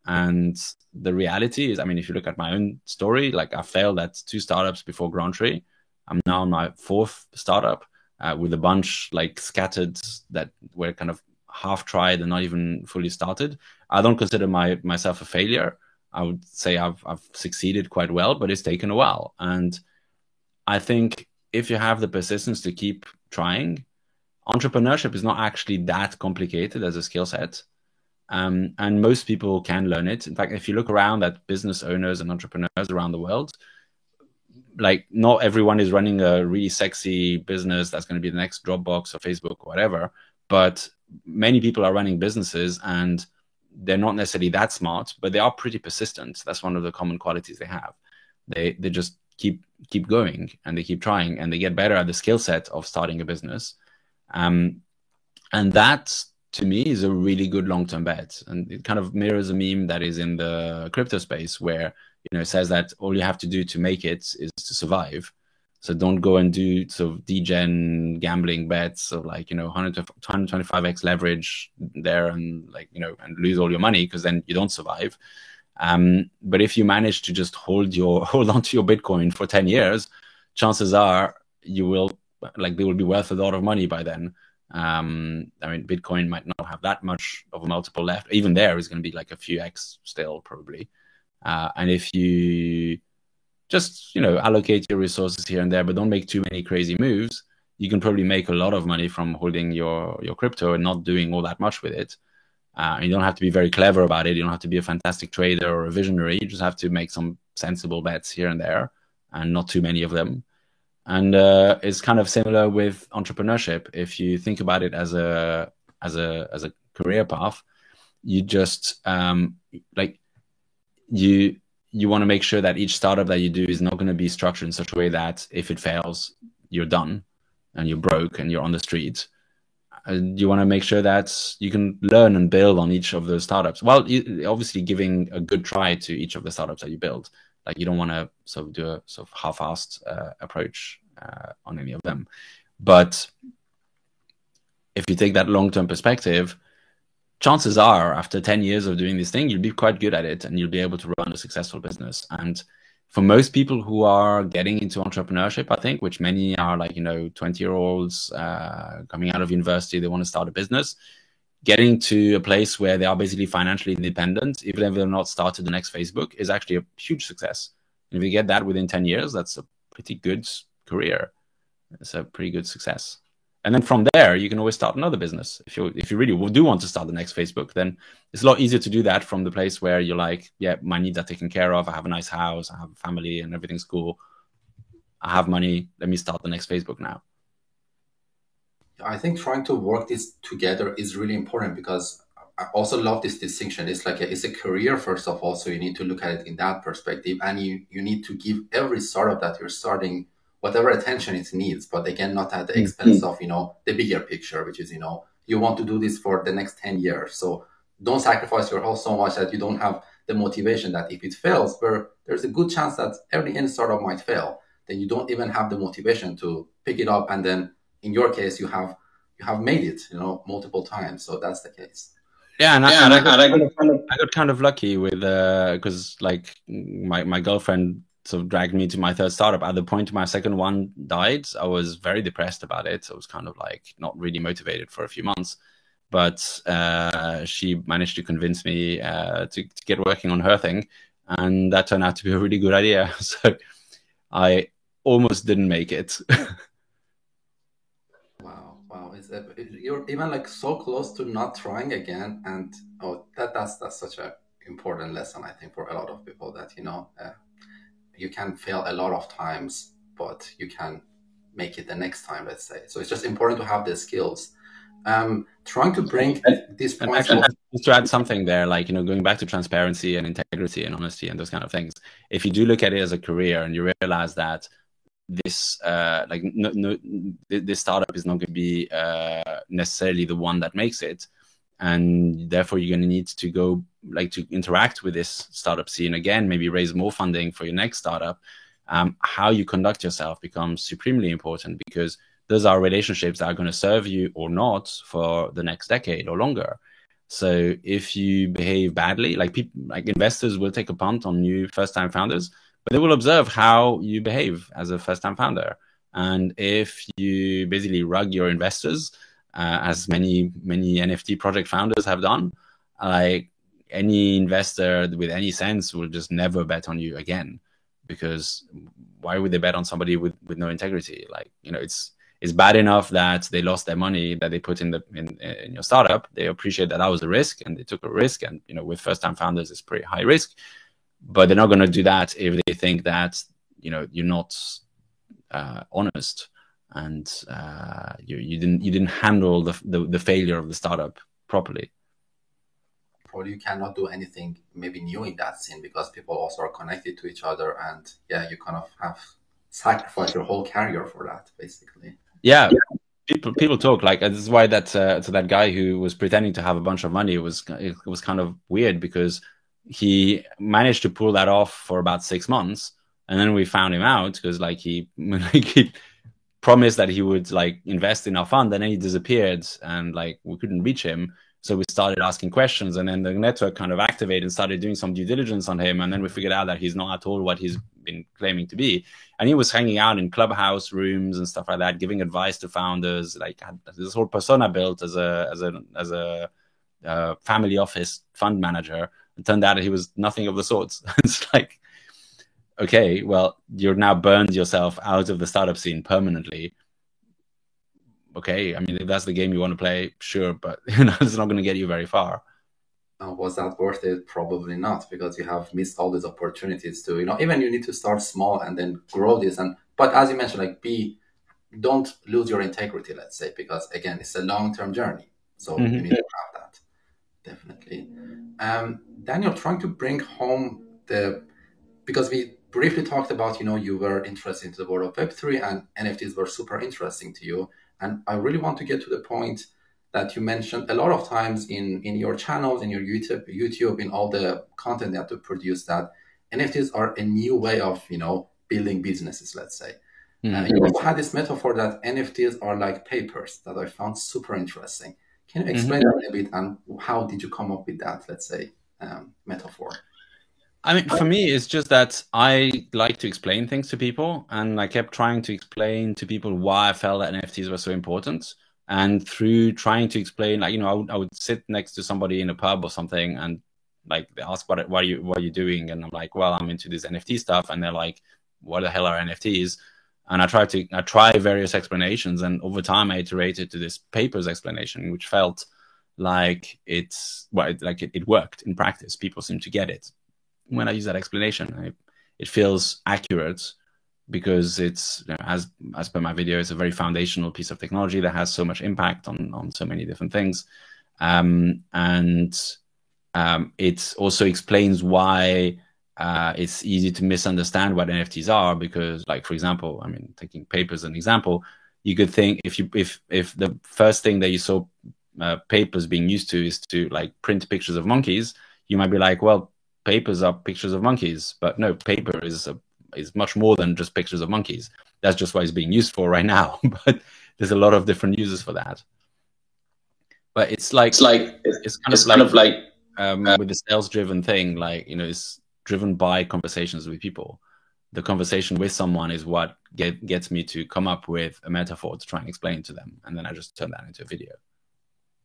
And the reality is, I mean, if you look at my own story, like I failed at two startups before GrantTree. I'm now on my fourth startup uh, with a bunch like scattered that were kind of half tried and not even fully started. I don't consider my myself a failure. I would say I've I've succeeded quite well, but it's taken a while. And I think if you have the persistence to keep trying, entrepreneurship is not actually that complicated as a skill set. Um, and most people can learn it. In fact, if you look around at business owners and entrepreneurs around the world, like not everyone is running a really sexy business that's going to be the next Dropbox or Facebook or whatever, but many people are running businesses and they're not necessarily that smart, but they are pretty persistent. That's one of the common qualities they have. They they just keep keep going and they keep trying and they get better at the skill set of starting a business. Um, and that to me is a really good long term bet. And it kind of mirrors a meme that is in the crypto space where you know, says that all you have to do to make it is to survive. So don't go and do sort of degen gambling bets of like, you know, 100 125x leverage there and like, you know, and lose all your money because then you don't survive. Um, but if you manage to just hold your hold on to your Bitcoin for 10 years, chances are you will like they will be worth a lot of money by then. Um, I mean, Bitcoin might not have that much of a multiple left. Even there is going to be like a few X still probably. Uh, and if you just you know allocate your resources here and there, but don't make too many crazy moves, you can probably make a lot of money from holding your your crypto and not doing all that much with it. Uh, you don't have to be very clever about it. You don't have to be a fantastic trader or a visionary. You just have to make some sensible bets here and there, and not too many of them. And uh, it's kind of similar with entrepreneurship. If you think about it as a as a as a career path, you just um, like you you want to make sure that each startup that you do is not going to be structured in such a way that if it fails, you're done and you're broke and you're on the street. And you want to make sure that you can learn and build on each of those startups. Well, obviously giving a good try to each of the startups that you build. Like you don't want to sort of do a sort of half-assed uh, approach uh, on any of them. But if you take that long-term perspective, chances are after 10 years of doing this thing you'll be quite good at it and you'll be able to run a successful business. And for most people who are getting into entrepreneurship i think which many are like you know 20 year olds uh, coming out of university they want to start a business getting to a place where they are basically financially independent even if they're not started the next facebook is actually a huge success. And if you get that within 10 years that's a pretty good career. It's a pretty good success and then from there you can always start another business. If you if you really do want to start the next facebook then it's a lot easier to do that from the place where you're like yeah my needs are taken care of. I have a nice house. I have a family and everything's cool. I have money. Let me start the next facebook now. I think trying to work this together is really important because i also love this distinction. It's like a, it's a career first of all so you need to look at it in that perspective. And you you need to give every startup that you're starting whatever attention it needs, but again, not at the mm-hmm. expense mm-hmm. of, you know, the bigger picture, which is, you know, you want to do this for the next 10 years. So don't sacrifice your health so much that you don't have the motivation that if it fails, where there's a good chance that every any startup might fail, then you don't even have the motivation to pick it up. And then in your case, you have you have made it, you know, multiple times. So that's the case. Yeah, and, yeah, I, and I, got, I, got, I, got, kind of lucky with because uh, like my my girlfriend sort of dragged me to my third startup. At the point my second one died, I was very depressed about it. I was kind of like not really motivated for a few months. But uh, she managed to convince me uh, to, to, get working on her thing, and that turned out to be a really good idea. So I almost didn't make it. wow, wow! Is that, you're even like so close to not trying again, and oh, that that's that's such a important lesson I think for a lot of people that you know uh, you can fail a lot of times, but you can make it the next time. Let's say so. It's just important to have the skills. Um, trying to bring this point. Actually, just to add something there, like you know, going back to transparency and integrity and honesty and those kind of things. If you do look at it as a career and you realize that this uh, like no, no, this startup is not going to be uh, necessarily the one that makes it and therefore you're going to need to go like to interact with this startup scene again maybe raise more funding for your next startup. Um, how you conduct yourself becomes supremely important because those are relationships that are going to serve you or not for the next decade or longer. So if you behave badly like people like investors will take a punt on new first time founders but they will observe how you behave as a first time founder. And if you basically rug your investors uh, as many many NFT project founders have done. Like any investor with any sense will just never bet on you again, because why would they bet on somebody with with no integrity? Like you know, it's it's bad enough that they lost their money that they put in the in, in your startup. They appreciate that that was a risk and they took a risk. And you know, with first time founders, it's pretty high risk, but they're not going to do that if they think that you know you're not uh, honest and uh, you, you didn't you didn't handle the, the, the failure of the startup properly probably you cannot do anything maybe new in that scene because people also are connected to each other and yeah you kind of have sacrificed your whole career for that basically yeah, yeah. people people talk like this is why that uh, to that guy who was pretending to have a bunch of money was it was kind of weird because he managed to pull that off for about six months and then we found him out because like he like he promised that he would like invest in our fund and then he disappeared and like we couldn't reach him. So we started asking questions and then the network kind of activated and started doing some due diligence on him and then we figured out that he's not at all what he's been claiming to be. And he was hanging out in clubhouse rooms and stuff like that giving advice to founders like this whole persona built as a as a as a uh, family office fund manager. It turned out he was nothing of the sorts. It's like okay, well, you're now burned yourself out of the startup scene permanently. Okay, I mean, if that's the game you want to play, sure, but you know, it's not going to get you very far. Uh, was that worth it? Probably not, because you have missed all these opportunities to, you know, even you need to start small and then grow this. And but as you mentioned, like be, don't lose your integrity. Let's say, because again, it's a long-term journey, so mm-hmm. you need to have that definitely. Um, Daniel, trying to bring home the because we briefly talked about, you know, you were interested in the world of Web3 and NFTs were super interesting to you. And I really want to get to the point that you mentioned a lot of times in, in your channels, in your YouTube, YouTube, in all the content that you produce that NFTs are a new way of, you know, building businesses, let's say. Mm-hmm. Uh, you also had this metaphor that NFTs are like papers that I found super interesting. Can you explain mm-hmm. that a bit and how did you come up with that, let's say, um, metaphor? I mean, for me, it's just that I like to explain things to people, and I kept trying to explain to people why I felt that NFTs were so important. And through trying to explain, like you know, I would, I would sit next to somebody in a pub or something, and like they ask what what are you what are you doing, and I'm like, well, I'm into this NFT stuff, and they're like, what the hell are NFTs? And I try to I try various explanations, and over time I iterated to this papers explanation, which felt like it's well, like it, it worked in practice. People seem to get it when I use that explanation, I, it feels accurate because it's you know, as as per my video, it's a very foundational piece of technology that has so much impact on on so many different things, um, and um, it also explains why uh, it's easy to misunderstand what NFTs are because, like for example, I mean, taking paper as an example, you could think if you if if the first thing that you saw uh, papers being used to is to like print pictures of monkeys, you might be like, well, papers are pictures of monkeys, but no, paper is a, is much more than just pictures of monkeys. That's just what it's being used for right now. but there's a lot of different uses for that. But it's like it's like it's kind it's of like, kind of like um, uh, with the sales driven thing, like you know, it's driven by conversations with people. The conversation with someone is what get, gets me to come up with a metaphor to try and explain to them, and then I just turn that into a video.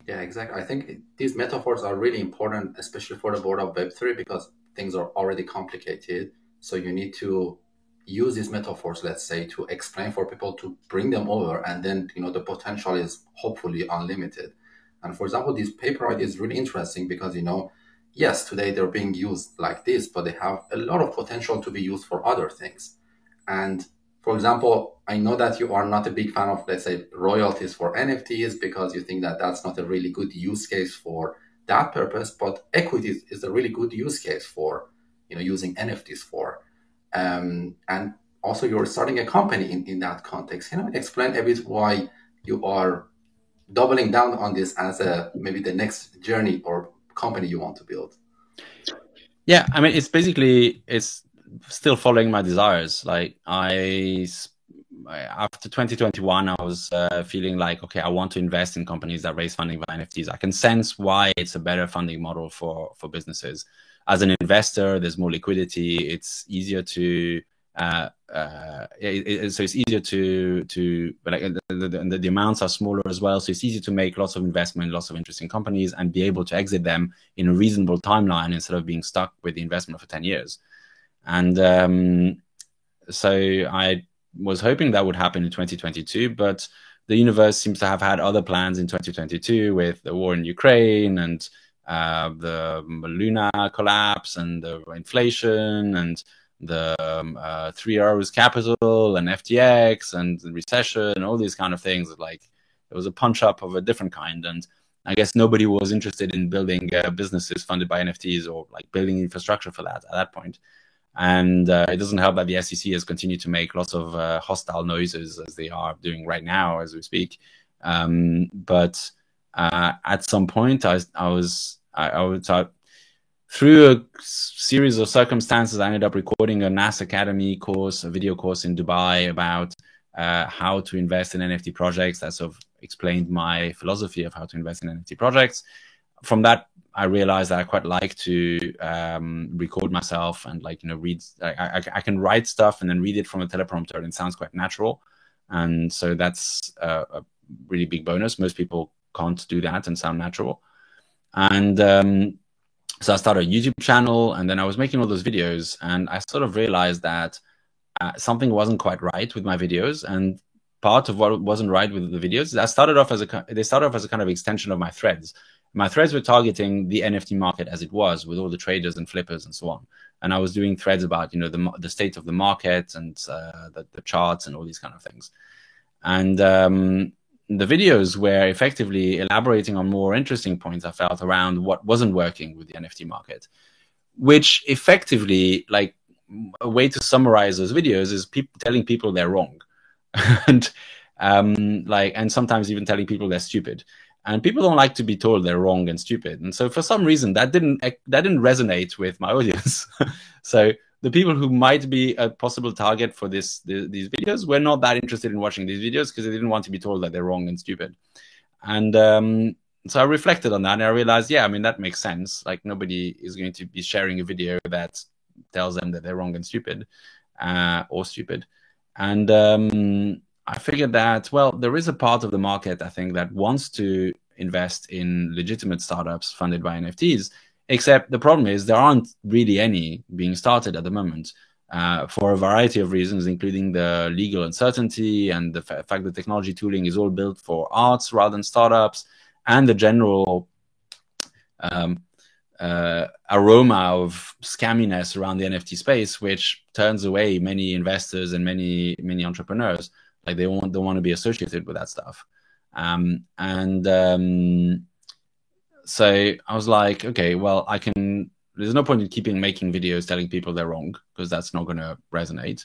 Yeah, exactly. I think these metaphors are really important, especially for the world of Web3, because things are already complicated. So you need to use these metaphors, let's say, to explain for people to bring them over, and then you know the potential is hopefully unlimited. And for example, this paper is really interesting because you know, yes, today they're being used like this, but they have a lot of potential to be used for other things. And for example, I know that you are not a big fan of, let's say, royalties for NFTs because you think that that's not a really good use case for that purpose. But equity is a really good use case for, you know, using NFTs for. Um, and also, you're starting a company in, in that context. Can You know, explain a bit why you are doubling down on this as a maybe the next journey or company you want to build. Yeah, I mean, it's basically it's still following my desires. Like I, after 2021, I was uh, feeling like, okay, I want to invest in companies that raise funding via NFTs. I can sense why it's a better funding model for for businesses. As an investor, there's more liquidity. It's easier to uh, uh, it, it, so it's easier to to like the, the, the, amounts are smaller as well so it's easy to make lots of investment lots of interesting companies and be able to exit them in a reasonable timeline instead of being stuck with the investment for 10 years and um, so I was hoping that would happen in 2022, but the universe seems to have had other plans in 2022 with the war in Ukraine and uh, the Luna collapse and the inflation and the um, uh, Three Arrows Capital and FTX and the recession and all these kind of things. Like it was a punch up of a different kind. And I guess nobody was interested in building uh, businesses funded by NFTs or like building infrastructure for that at that point. And uh, it doesn't help that the SEC has continued to make lots of uh, hostile noises as they are doing right now as we speak. Um, but uh, at some point, I, I was I, I was I, through a series of circumstances, I ended up recording a NAS Academy course, a video course in Dubai about uh, how to invest in NFT projects. That sort of explained my philosophy of how to invest in NFT projects. From that I realized that I quite like to um, record myself and like you know read. I, I, I, can write stuff and then read it from a teleprompter, and it sounds quite natural. And so that's a, a really big bonus. Most people can't do that and sound natural. And um, so I started a YouTube channel, and then I was making all those videos, and I sort of realized that uh, something wasn't quite right with my videos, and part of what wasn't right with the videos, I started off as a they started off as a kind of extension of my threads my threads were targeting the NFT market as it was with all the traders and flippers and so on. And I was doing threads about, you know, the, the state of the market and uh, the, the, charts and all these kind of things. And um, the videos were effectively elaborating on more interesting points I felt around what wasn't working with the NFT market, which effectively, like, a way to summarize those videos is pe- telling people they're wrong. and um, like, and sometimes even telling people they're stupid and people don't like to be told they're wrong and stupid. And so for some reason that didn't that didn't resonate with my audience. So the people who might be a possible target for this the, these videos were not that interested in watching these videos because they didn't want to be told that they're wrong and stupid. And um, so i reflected on that and i realized yeah i mean that makes sense. Like nobody is going to be sharing a video that tells them that they're wrong and stupid uh, or stupid. And um, I figured that, well, there is a part of the market, I think, that wants to invest in legitimate startups funded by NFTs. Except the problem is there aren't really any being started at the moment uh, for a variety of reasons, including the legal uncertainty and the fact that technology tooling is all built for arts rather than startups, and the general um, uh, aroma of scamminess around the NFT space, which turns away many investors and many many entrepreneurs. Like they want don't want to be associated with that stuff. Um, and um, so I was like, okay, well, I can there's no point in keeping making videos telling people they're wrong because that's not going to resonate.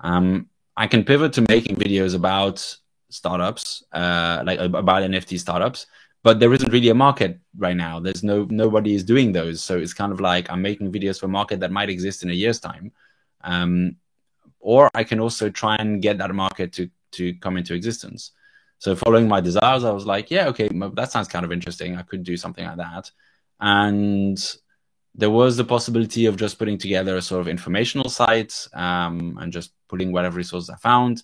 Um, I can pivot to making videos about startups, uh, like about NFT startups, but there isn't really a market right now. There's no nobody is doing those, so it's kind of like I'm making videos for a market that might exist in a year's time, um, or I can also try and get that market to to come into existence. So following my desires, I was like, yeah, okay, that sounds kind of interesting. I could do something like that, and there was the possibility of just putting together a sort of informational site um, and just putting whatever resources I found.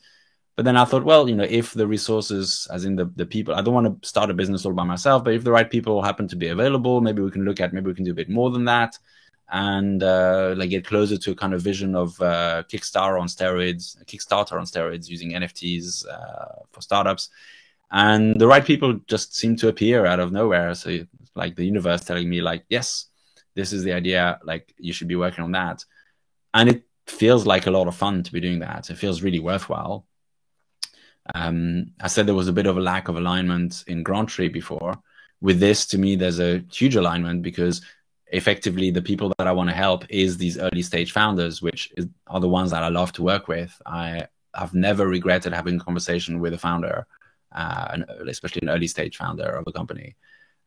But then I thought, well, you know, if the resources, as in the, the people, I don't want to start a business all by myself, but if the right people happen to be available, maybe we can look at, maybe we can do a bit more than that and uh, like get closer to a kind of vision of uh, Kickstarter on steroids, Kickstarter on steroids using NFTs uh, for startups. And the right people just seem to appear out of nowhere. So like the universe telling me like, yes, this is the idea. Like you should be working on that. And it feels like a lot of fun to be doing that. It feels really worthwhile. Um, I said there was a bit of a lack of alignment in GrantTree before. With this, to me, there's a huge alignment because effectively the people that I want to help is these early stage founders, which is, are the ones that I love to work with. I have never regretted having a conversation with a founder, uh, especially an early stage founder of a company.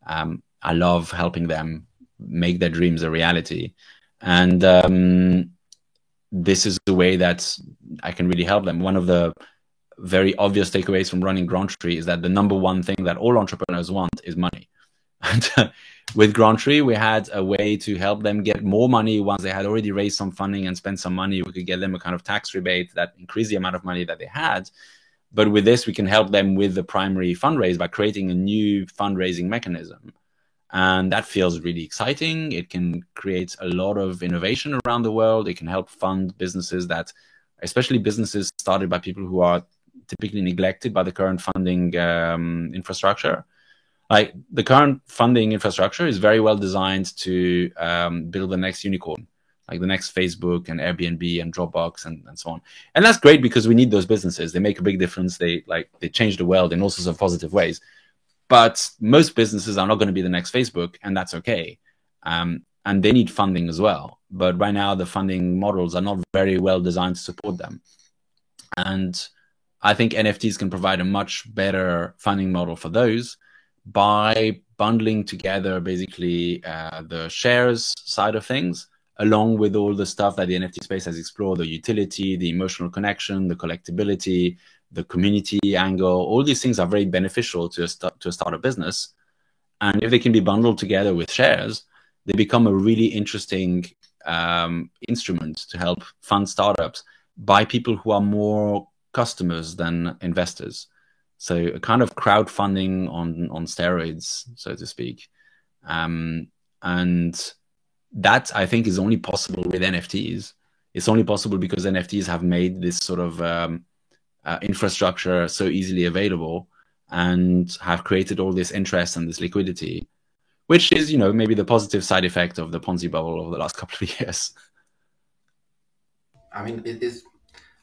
Um, I love helping them make their dreams a reality, and um, this is the way that I can really help them. One of the very obvious takeaways from running GrantTree is that the number one thing that all entrepreneurs want is money. With GrantTree, we had a way to help them get more money once they had already raised some funding and spent some money. We could get them a kind of tax rebate that increased the amount of money that they had. But with this, we can help them with the primary fundraise by creating a new fundraising mechanism. And that feels really exciting. It can create a lot of innovation around the world. It can help fund businesses that, especially businesses started by people who are typically neglected by the current funding um, infrastructure. Like the current funding infrastructure is very well designed to um, build the next unicorn, like the next Facebook and Airbnb and Dropbox and, and so on. And that's great because we need those businesses. They make a big difference. They like they change the world in all sorts of positive ways. But most businesses are not going to be the next Facebook, and that's okay. Um, and they need funding as well. But right now, the funding models are not very well designed to support them. And I think NFTs can provide a much better funding model for those by bundling together basically uh, the shares side of things along with all the stuff that the NFT space has explored the utility, the emotional connection, the collectibility the community angle. All these things are very beneficial to a, st- to a startup business. And if they can be bundled together with shares, they become a really interesting um, instrument to help fund startups by people who are more customers than investors. So a kind of crowdfunding on on steroids, so to speak. Um, and that I think is only possible with NFTs. It's only possible because NFTs have made this sort of um, uh, infrastructure so easily available and have created all this interest and this liquidity, which is, you know, maybe the positive side effect of the Ponzi bubble over the last couple of years. I mean, it is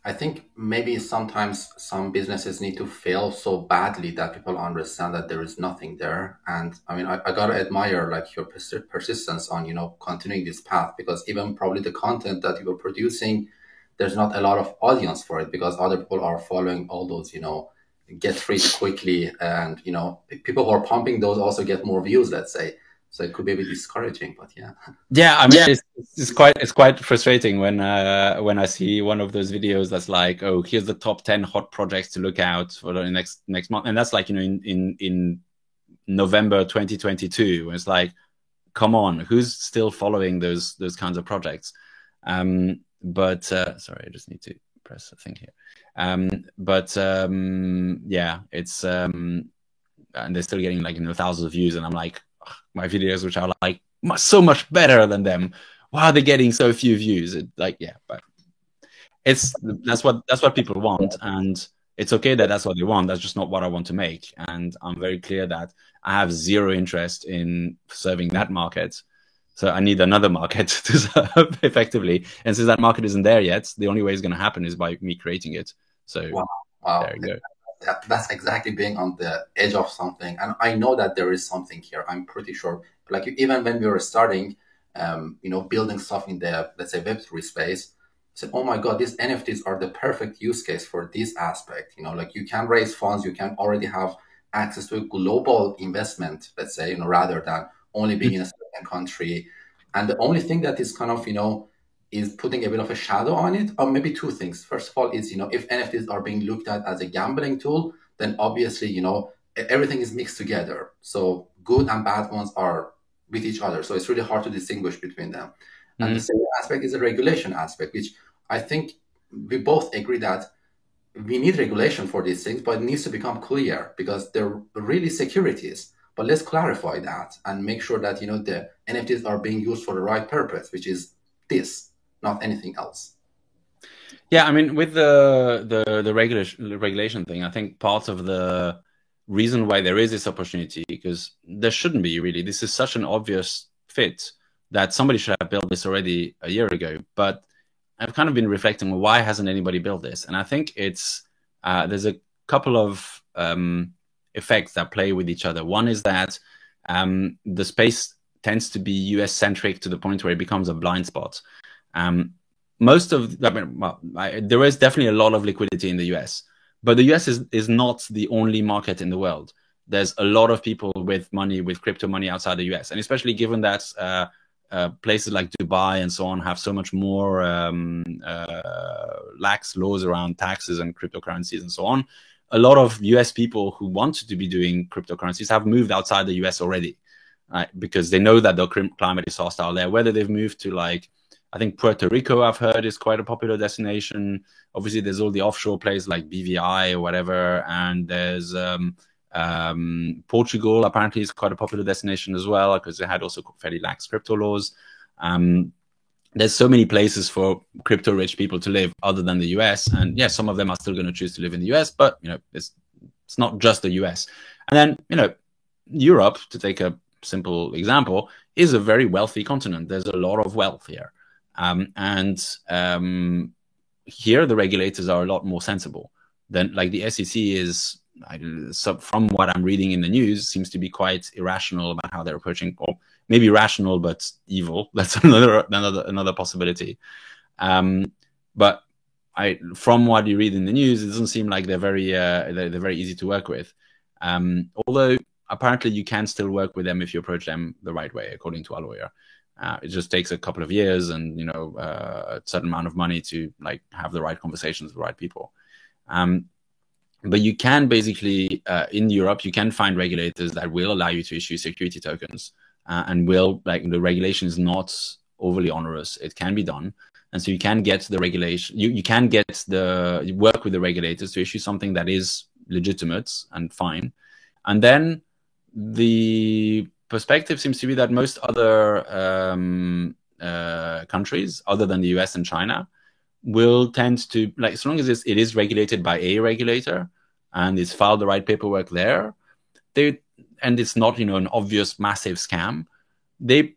I think maybe sometimes some businesses need to fail so badly that people understand that there is nothing there. And I mean, I, I gotta admire like your persistence on, you know, continuing this path because even probably the content that you're producing, there's not a lot of audience for it because other people are following all those, you know, get rich quickly. And, you know, people who are pumping those also get more views, let's say so it could be a bit discouraging but yeah. Yeah i mean yeah. It's, it's, quite it's quite frustrating when uh when i see one of those videos that's like oh here's the top 10 hot projects to look out for the next next month. And that's like you know in in in november 2022 it's like come on who's still following those those kinds of projects? Um but uh sorry i just need to press a thing here. Um but um yeah it's um and they're still getting like you know thousands of views and i'm like my videos, which are like so much better than them. Why are they getting so few views? It, like, yeah, but it's that's what that's what people want, and it's okay that that's what they want. That's just not what I want to make, and I'm very clear that I have zero interest in serving that market. So I need another market to serve effectively, and since that market isn't there yet, the only way it's going to happen is by me creating it. So wow. Wow. there you go that, that's exactly being on the edge of something. And I know that there is something here. I'm pretty sure. Like even when we were starting, um, you know, building stuff in the let's say Web3 space, say, oh my God, these NFTs are the perfect use case for this aspect. You know, like you can raise funds, you can already have access to a global investment, let's say, you know, rather than only being in a certain country. And the only thing that is kind of, you know, is putting a bit of a shadow on it, or maybe two things. First of all, is you know, if NFTs are being looked at as a gambling tool, then obviously, you know, everything is mixed together. So good and bad ones are with each other. So it's really hard to distinguish between them. Mm-hmm. And the second aspect is the regulation aspect, which I think we both agree that we need regulation for these things, but it needs to become clear because they're really securities. But let's clarify that and make sure that you know the NFTs are being used for the right purpose, which is this, not anything else. Yeah, I mean, with the the the regulation regulation thing, I think part of the reason why there is this opportunity because there shouldn't be really. This is such an obvious fit that somebody should have built this already a year ago. But I've kind of been reflecting, well, why hasn't anybody built this? And I think it's uh, there's a couple of um, effects that play with each other. One is that um, the space tends to be US centric to the point where it becomes a blind spot. Um, most of, I mean, well, I, there is definitely a lot of liquidity in the US, but the US is, is not the only market in the world. There's a lot of people with money, with crypto money outside the US. And especially given that uh, uh, places like Dubai and so on have so much more um, uh, lax laws around taxes and cryptocurrencies and so on. A lot of US people who wanted to be doing cryptocurrencies have moved outside the US already, right? Because they know that the climate is hostile there. Whether they've moved to like, I think Puerto Rico, I've heard, is quite a popular destination. Obviously, there's all the offshore places like BVI or whatever, and there's um, um, Portugal apparently is quite a popular destination as well because they had also fairly lax crypto laws. Um, there's so many places for crypto rich people to live other than the US. And yes, some of them are still going to choose to live in the US, but you know, it's it's not just the US. And then, you know, Europe, to take a simple example, is a very wealthy continent. There's a lot of wealth here. Um, and um, here the regulators are a lot more sensible than like the SEC is I, so from what I'm reading in the news, seems to be quite irrational about how they're approaching, or maybe rational but evil. That's another another another possibility. Um, but I, from what you read in the news, it doesn't seem like they're very uh, they're, they're, very easy to work with. Um, although apparently you can still work with them if you approach them the right way, according to our lawyer. Uh, it just takes a couple of years and you know uh, a certain amount of money to like have the right conversations with the right people. Um, but you can basically uh, in Europe you can find regulators that will allow you to issue security tokens uh, and will like the regulation is not overly onerous. It can be done, and so you can get the regulation. You you can get the work with the regulators to issue something that is legitimate and fine, and then the perspective seems to be that most other um, uh, countries, other than the US and China, will tend to like as long as it is regulated by a regulator and it's filed the right paperwork there, they and it's not you know an obvious massive scam, they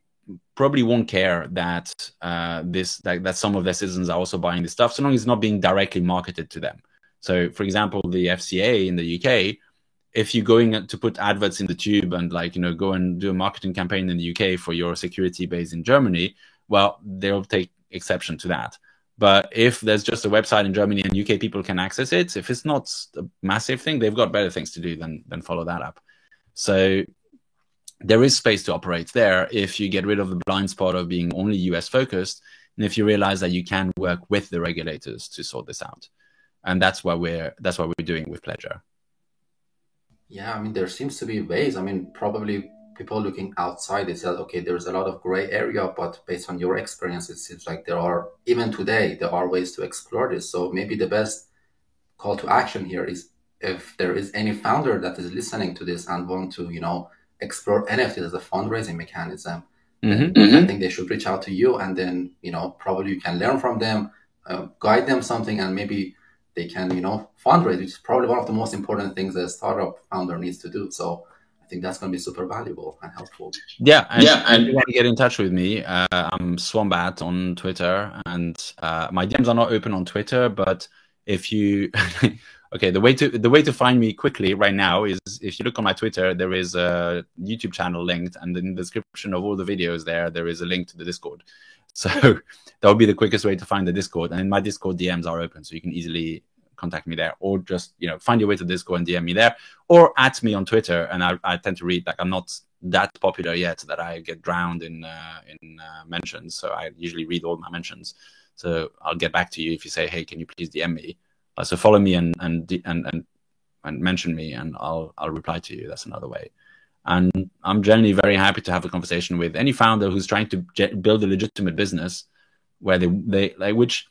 probably won't care that uh, this that, that some of their citizens are also buying this stuff, so long as it's not being directly marketed to them. So, for example, the FCA in the UK, if you're going to put adverts in the tube and like you know go and do a marketing campaign in the UK for your security base in Germany, well, they'll take exception to that. But if there's just a website in Germany and UK people can access it, if it's not a massive thing, they've got better things to do than than follow that up. So there is space to operate there if you get rid of the blind spot of being only US focused, and if you realize that you can work with the regulators to sort this out. And that's what we're that's what we're doing with Pledg3r. Yeah, I mean there seems to be ways. I mean, probably people looking outside they said okay there's a lot of gray area but based on your experience it seems like there are even today there are ways to explore this so maybe the best call to action here is if there is any founder that is listening to this and want to you know explore nft as a fundraising mechanism mm-hmm. i mm-hmm. think they should reach out to you and then you know probably you can learn from them uh, guide them something and maybe they can you know fundraise which is probably one of the most important things a startup founder needs to do so I think that's going to be super valuable and helpful. Yeah, and yeah. And if you want to get in touch with me, uh, I'm swombat on Twitter, and uh, my DMs are not open on Twitter. But if you, okay, the way to the way to find me quickly right now is if you look on my Twitter, there is a YouTube channel linked, and in the description of all the videos there, there is a link to the Discord. So that would be the quickest way to find the Discord. And my Discord DMs are open, so you can easily contact me there, or just you know find your way to Discord and DM me there, or at me on Twitter. And I, I tend to read like I'm not that popular yet that I get drowned in uh, in uh, mentions, so I usually read all my mentions. So I'll get back to you if you say, hey, can you please DM me? Uh, so follow me and and and and and mention me, and I'll I'll reply to you. That's another way. And I'm generally very happy to have a conversation with any founder who's trying to build a legitimate business, where they they like which.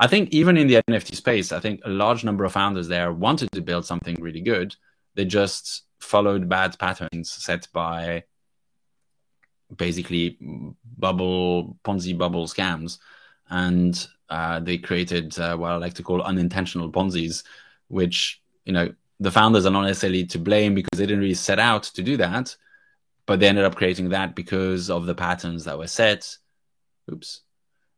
I think even in the NFT space, I think a large number of founders there wanted to build something really good. They just followed bad patterns set by basically bubble Ponzi bubble scams, and uh, they created uh, what I like to call unintentional Ponzi's, which you know the founders are not necessarily to blame because they didn't really set out to do that, but they ended up creating that because of the patterns that were set. Oops,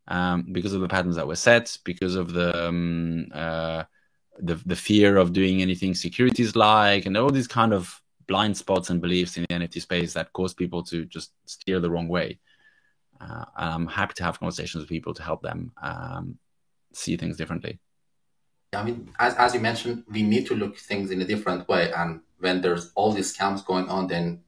um, because of the patterns that were set, because of the um, uh, the the fear of doing anything securities like, and all these kind of blind spots and beliefs in the NFT space that cause people to just steer the wrong way. Uh, I'm happy to have conversations with people to help them um, see things differently. I mean, as, as you mentioned, we need to look things in a different way. And when there's all these scams going on, then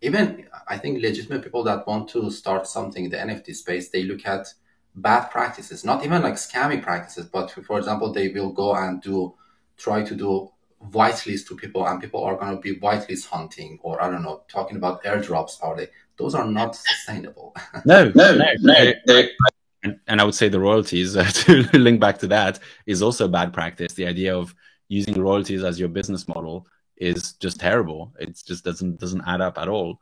even I think legitimate people that want to start something in the NFT space, they look at bad practices, not even like scammy practices, but for example, they will go and do try to do whitelist to people and people are going to be whitelist hunting or I don't know, talking about airdrops are they? Those are not sustainable. no, no, no, no. And, and I would say the royalties, uh, to link back to that, is also bad practice. The idea of using royalties as your business model is just terrible. It just doesn't doesn't add up at all.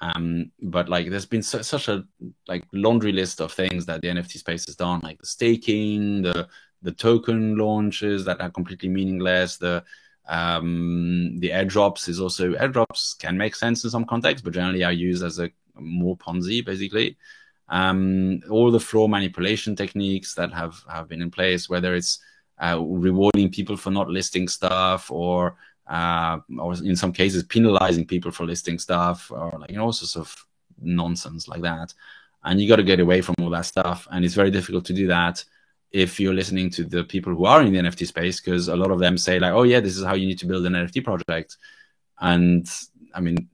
Um, but like, there's been su- such a like laundry list of things that the NFT space has done, like the staking, the the token launches that are completely meaningless, the um, the airdrops is also airdrops can make sense in some contexts, but generally are used as a more Ponzi basically. Um, all the floor manipulation techniques that have have been in place, whether it's uh, rewarding people for not listing stuff or uh, or in some cases penalizing people for listing stuff or like you know all sorts of nonsense like that. And you got to get away from all that stuff, and it's very difficult to do that if you're listening to the people who are in the NFT space, because a lot of them say like, "Oh yeah, this is how you need to build an NFT project," and I mean,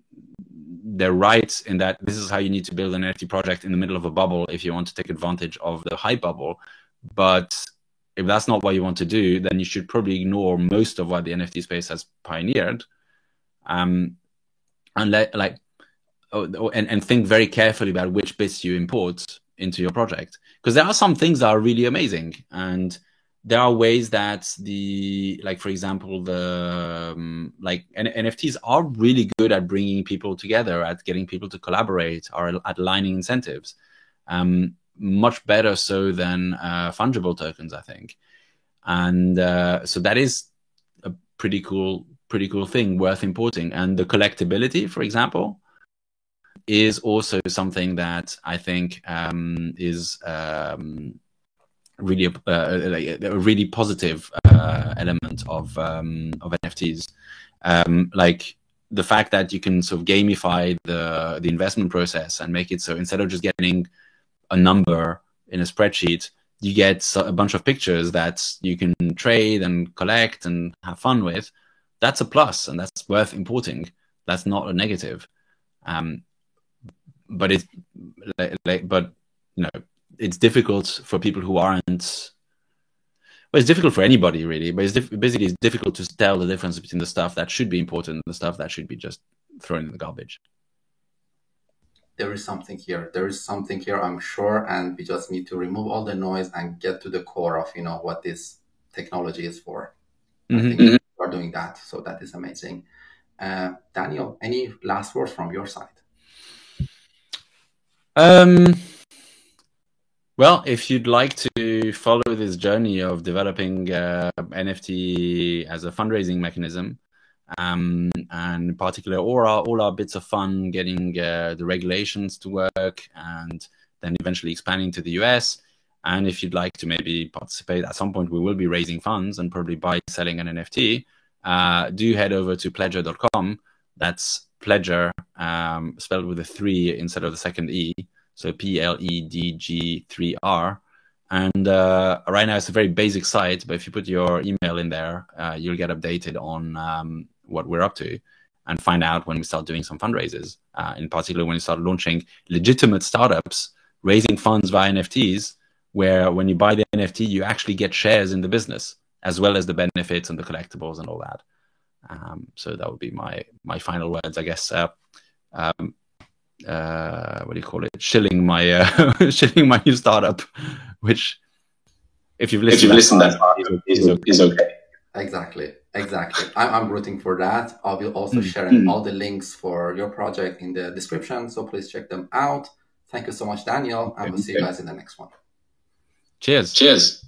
they're right in that this is how you need to build an NFT project in the middle of a bubble if you want to take advantage of the hype bubble. But if that's not what you want to do, then you should probably ignore most of what the NFT space has pioneered, um, and let like, oh, oh and and think very carefully about which bits you import into your project because there are some things that are really amazing and there are ways that the like for example the um, like N- nfts are really good at bringing people together at getting people to collaborate or at aligning incentives um, much better so than uh, fungible tokens i think. And uh, so that is a pretty cool pretty cool thing worth importing. And the collectability for example is also something that I think um, is um, really a, uh, a, really positive uh, element of um, of NFTs. Um, like the fact that you can sort of gamify the the investment process and make it so instead of just getting a number in a spreadsheet, you get a bunch of pictures that you can trade and collect and have fun with. That's a plus, and that's worth importing. That's not a negative. Um, but it's like, like, but you know it's difficult for people who aren't well, it's difficult for anybody really, but it's diff- basically it's difficult to tell the difference between the stuff that should be important and the stuff that should be just thrown in the garbage. There is something here. There is something here, I'm sure, and we just need to remove all the noise and get to the core of you know what this technology is for. Mm-hmm. I think we are doing that, so that is amazing. Uh, Daniel, any last words from your side? Um, well, if you'd like to follow this journey of developing uh, NFT as a fundraising mechanism, um, and in particular, all our, all our bits of fun getting uh, the regulations to work and then eventually expanding to the US, And if you'd like to maybe participate at some point, we will be raising funds and probably by selling an NFT. Uh, do head over to pledg3r.com. That's pledger um, spelled with a three instead of the second E. So P L E D G 3 R. And uh, right now it's a very basic site, but if you put your email in there, uh, you'll get updated on um, what we're up to and find out when we start doing some fundraisers. Uh, in particular, when we start launching legitimate startups, raising funds via NFTs, where when you buy the NFT, you actually get shares in the business as well as the benefits and the collectibles and all that. Um, so that would be my my final words, I guess. Uh, um, uh, what do you call it? Shilling my uh, shilling my new startup, which if you've listened, if you've listened that far, is, okay. is okay. Exactly, exactly. I'm, I'm rooting for that. I will also mm. sharing all the links for your project in the description, so please check them out. Thank you so much, Daniel, and we'll see you guys in the next one. Cheers. Cheers.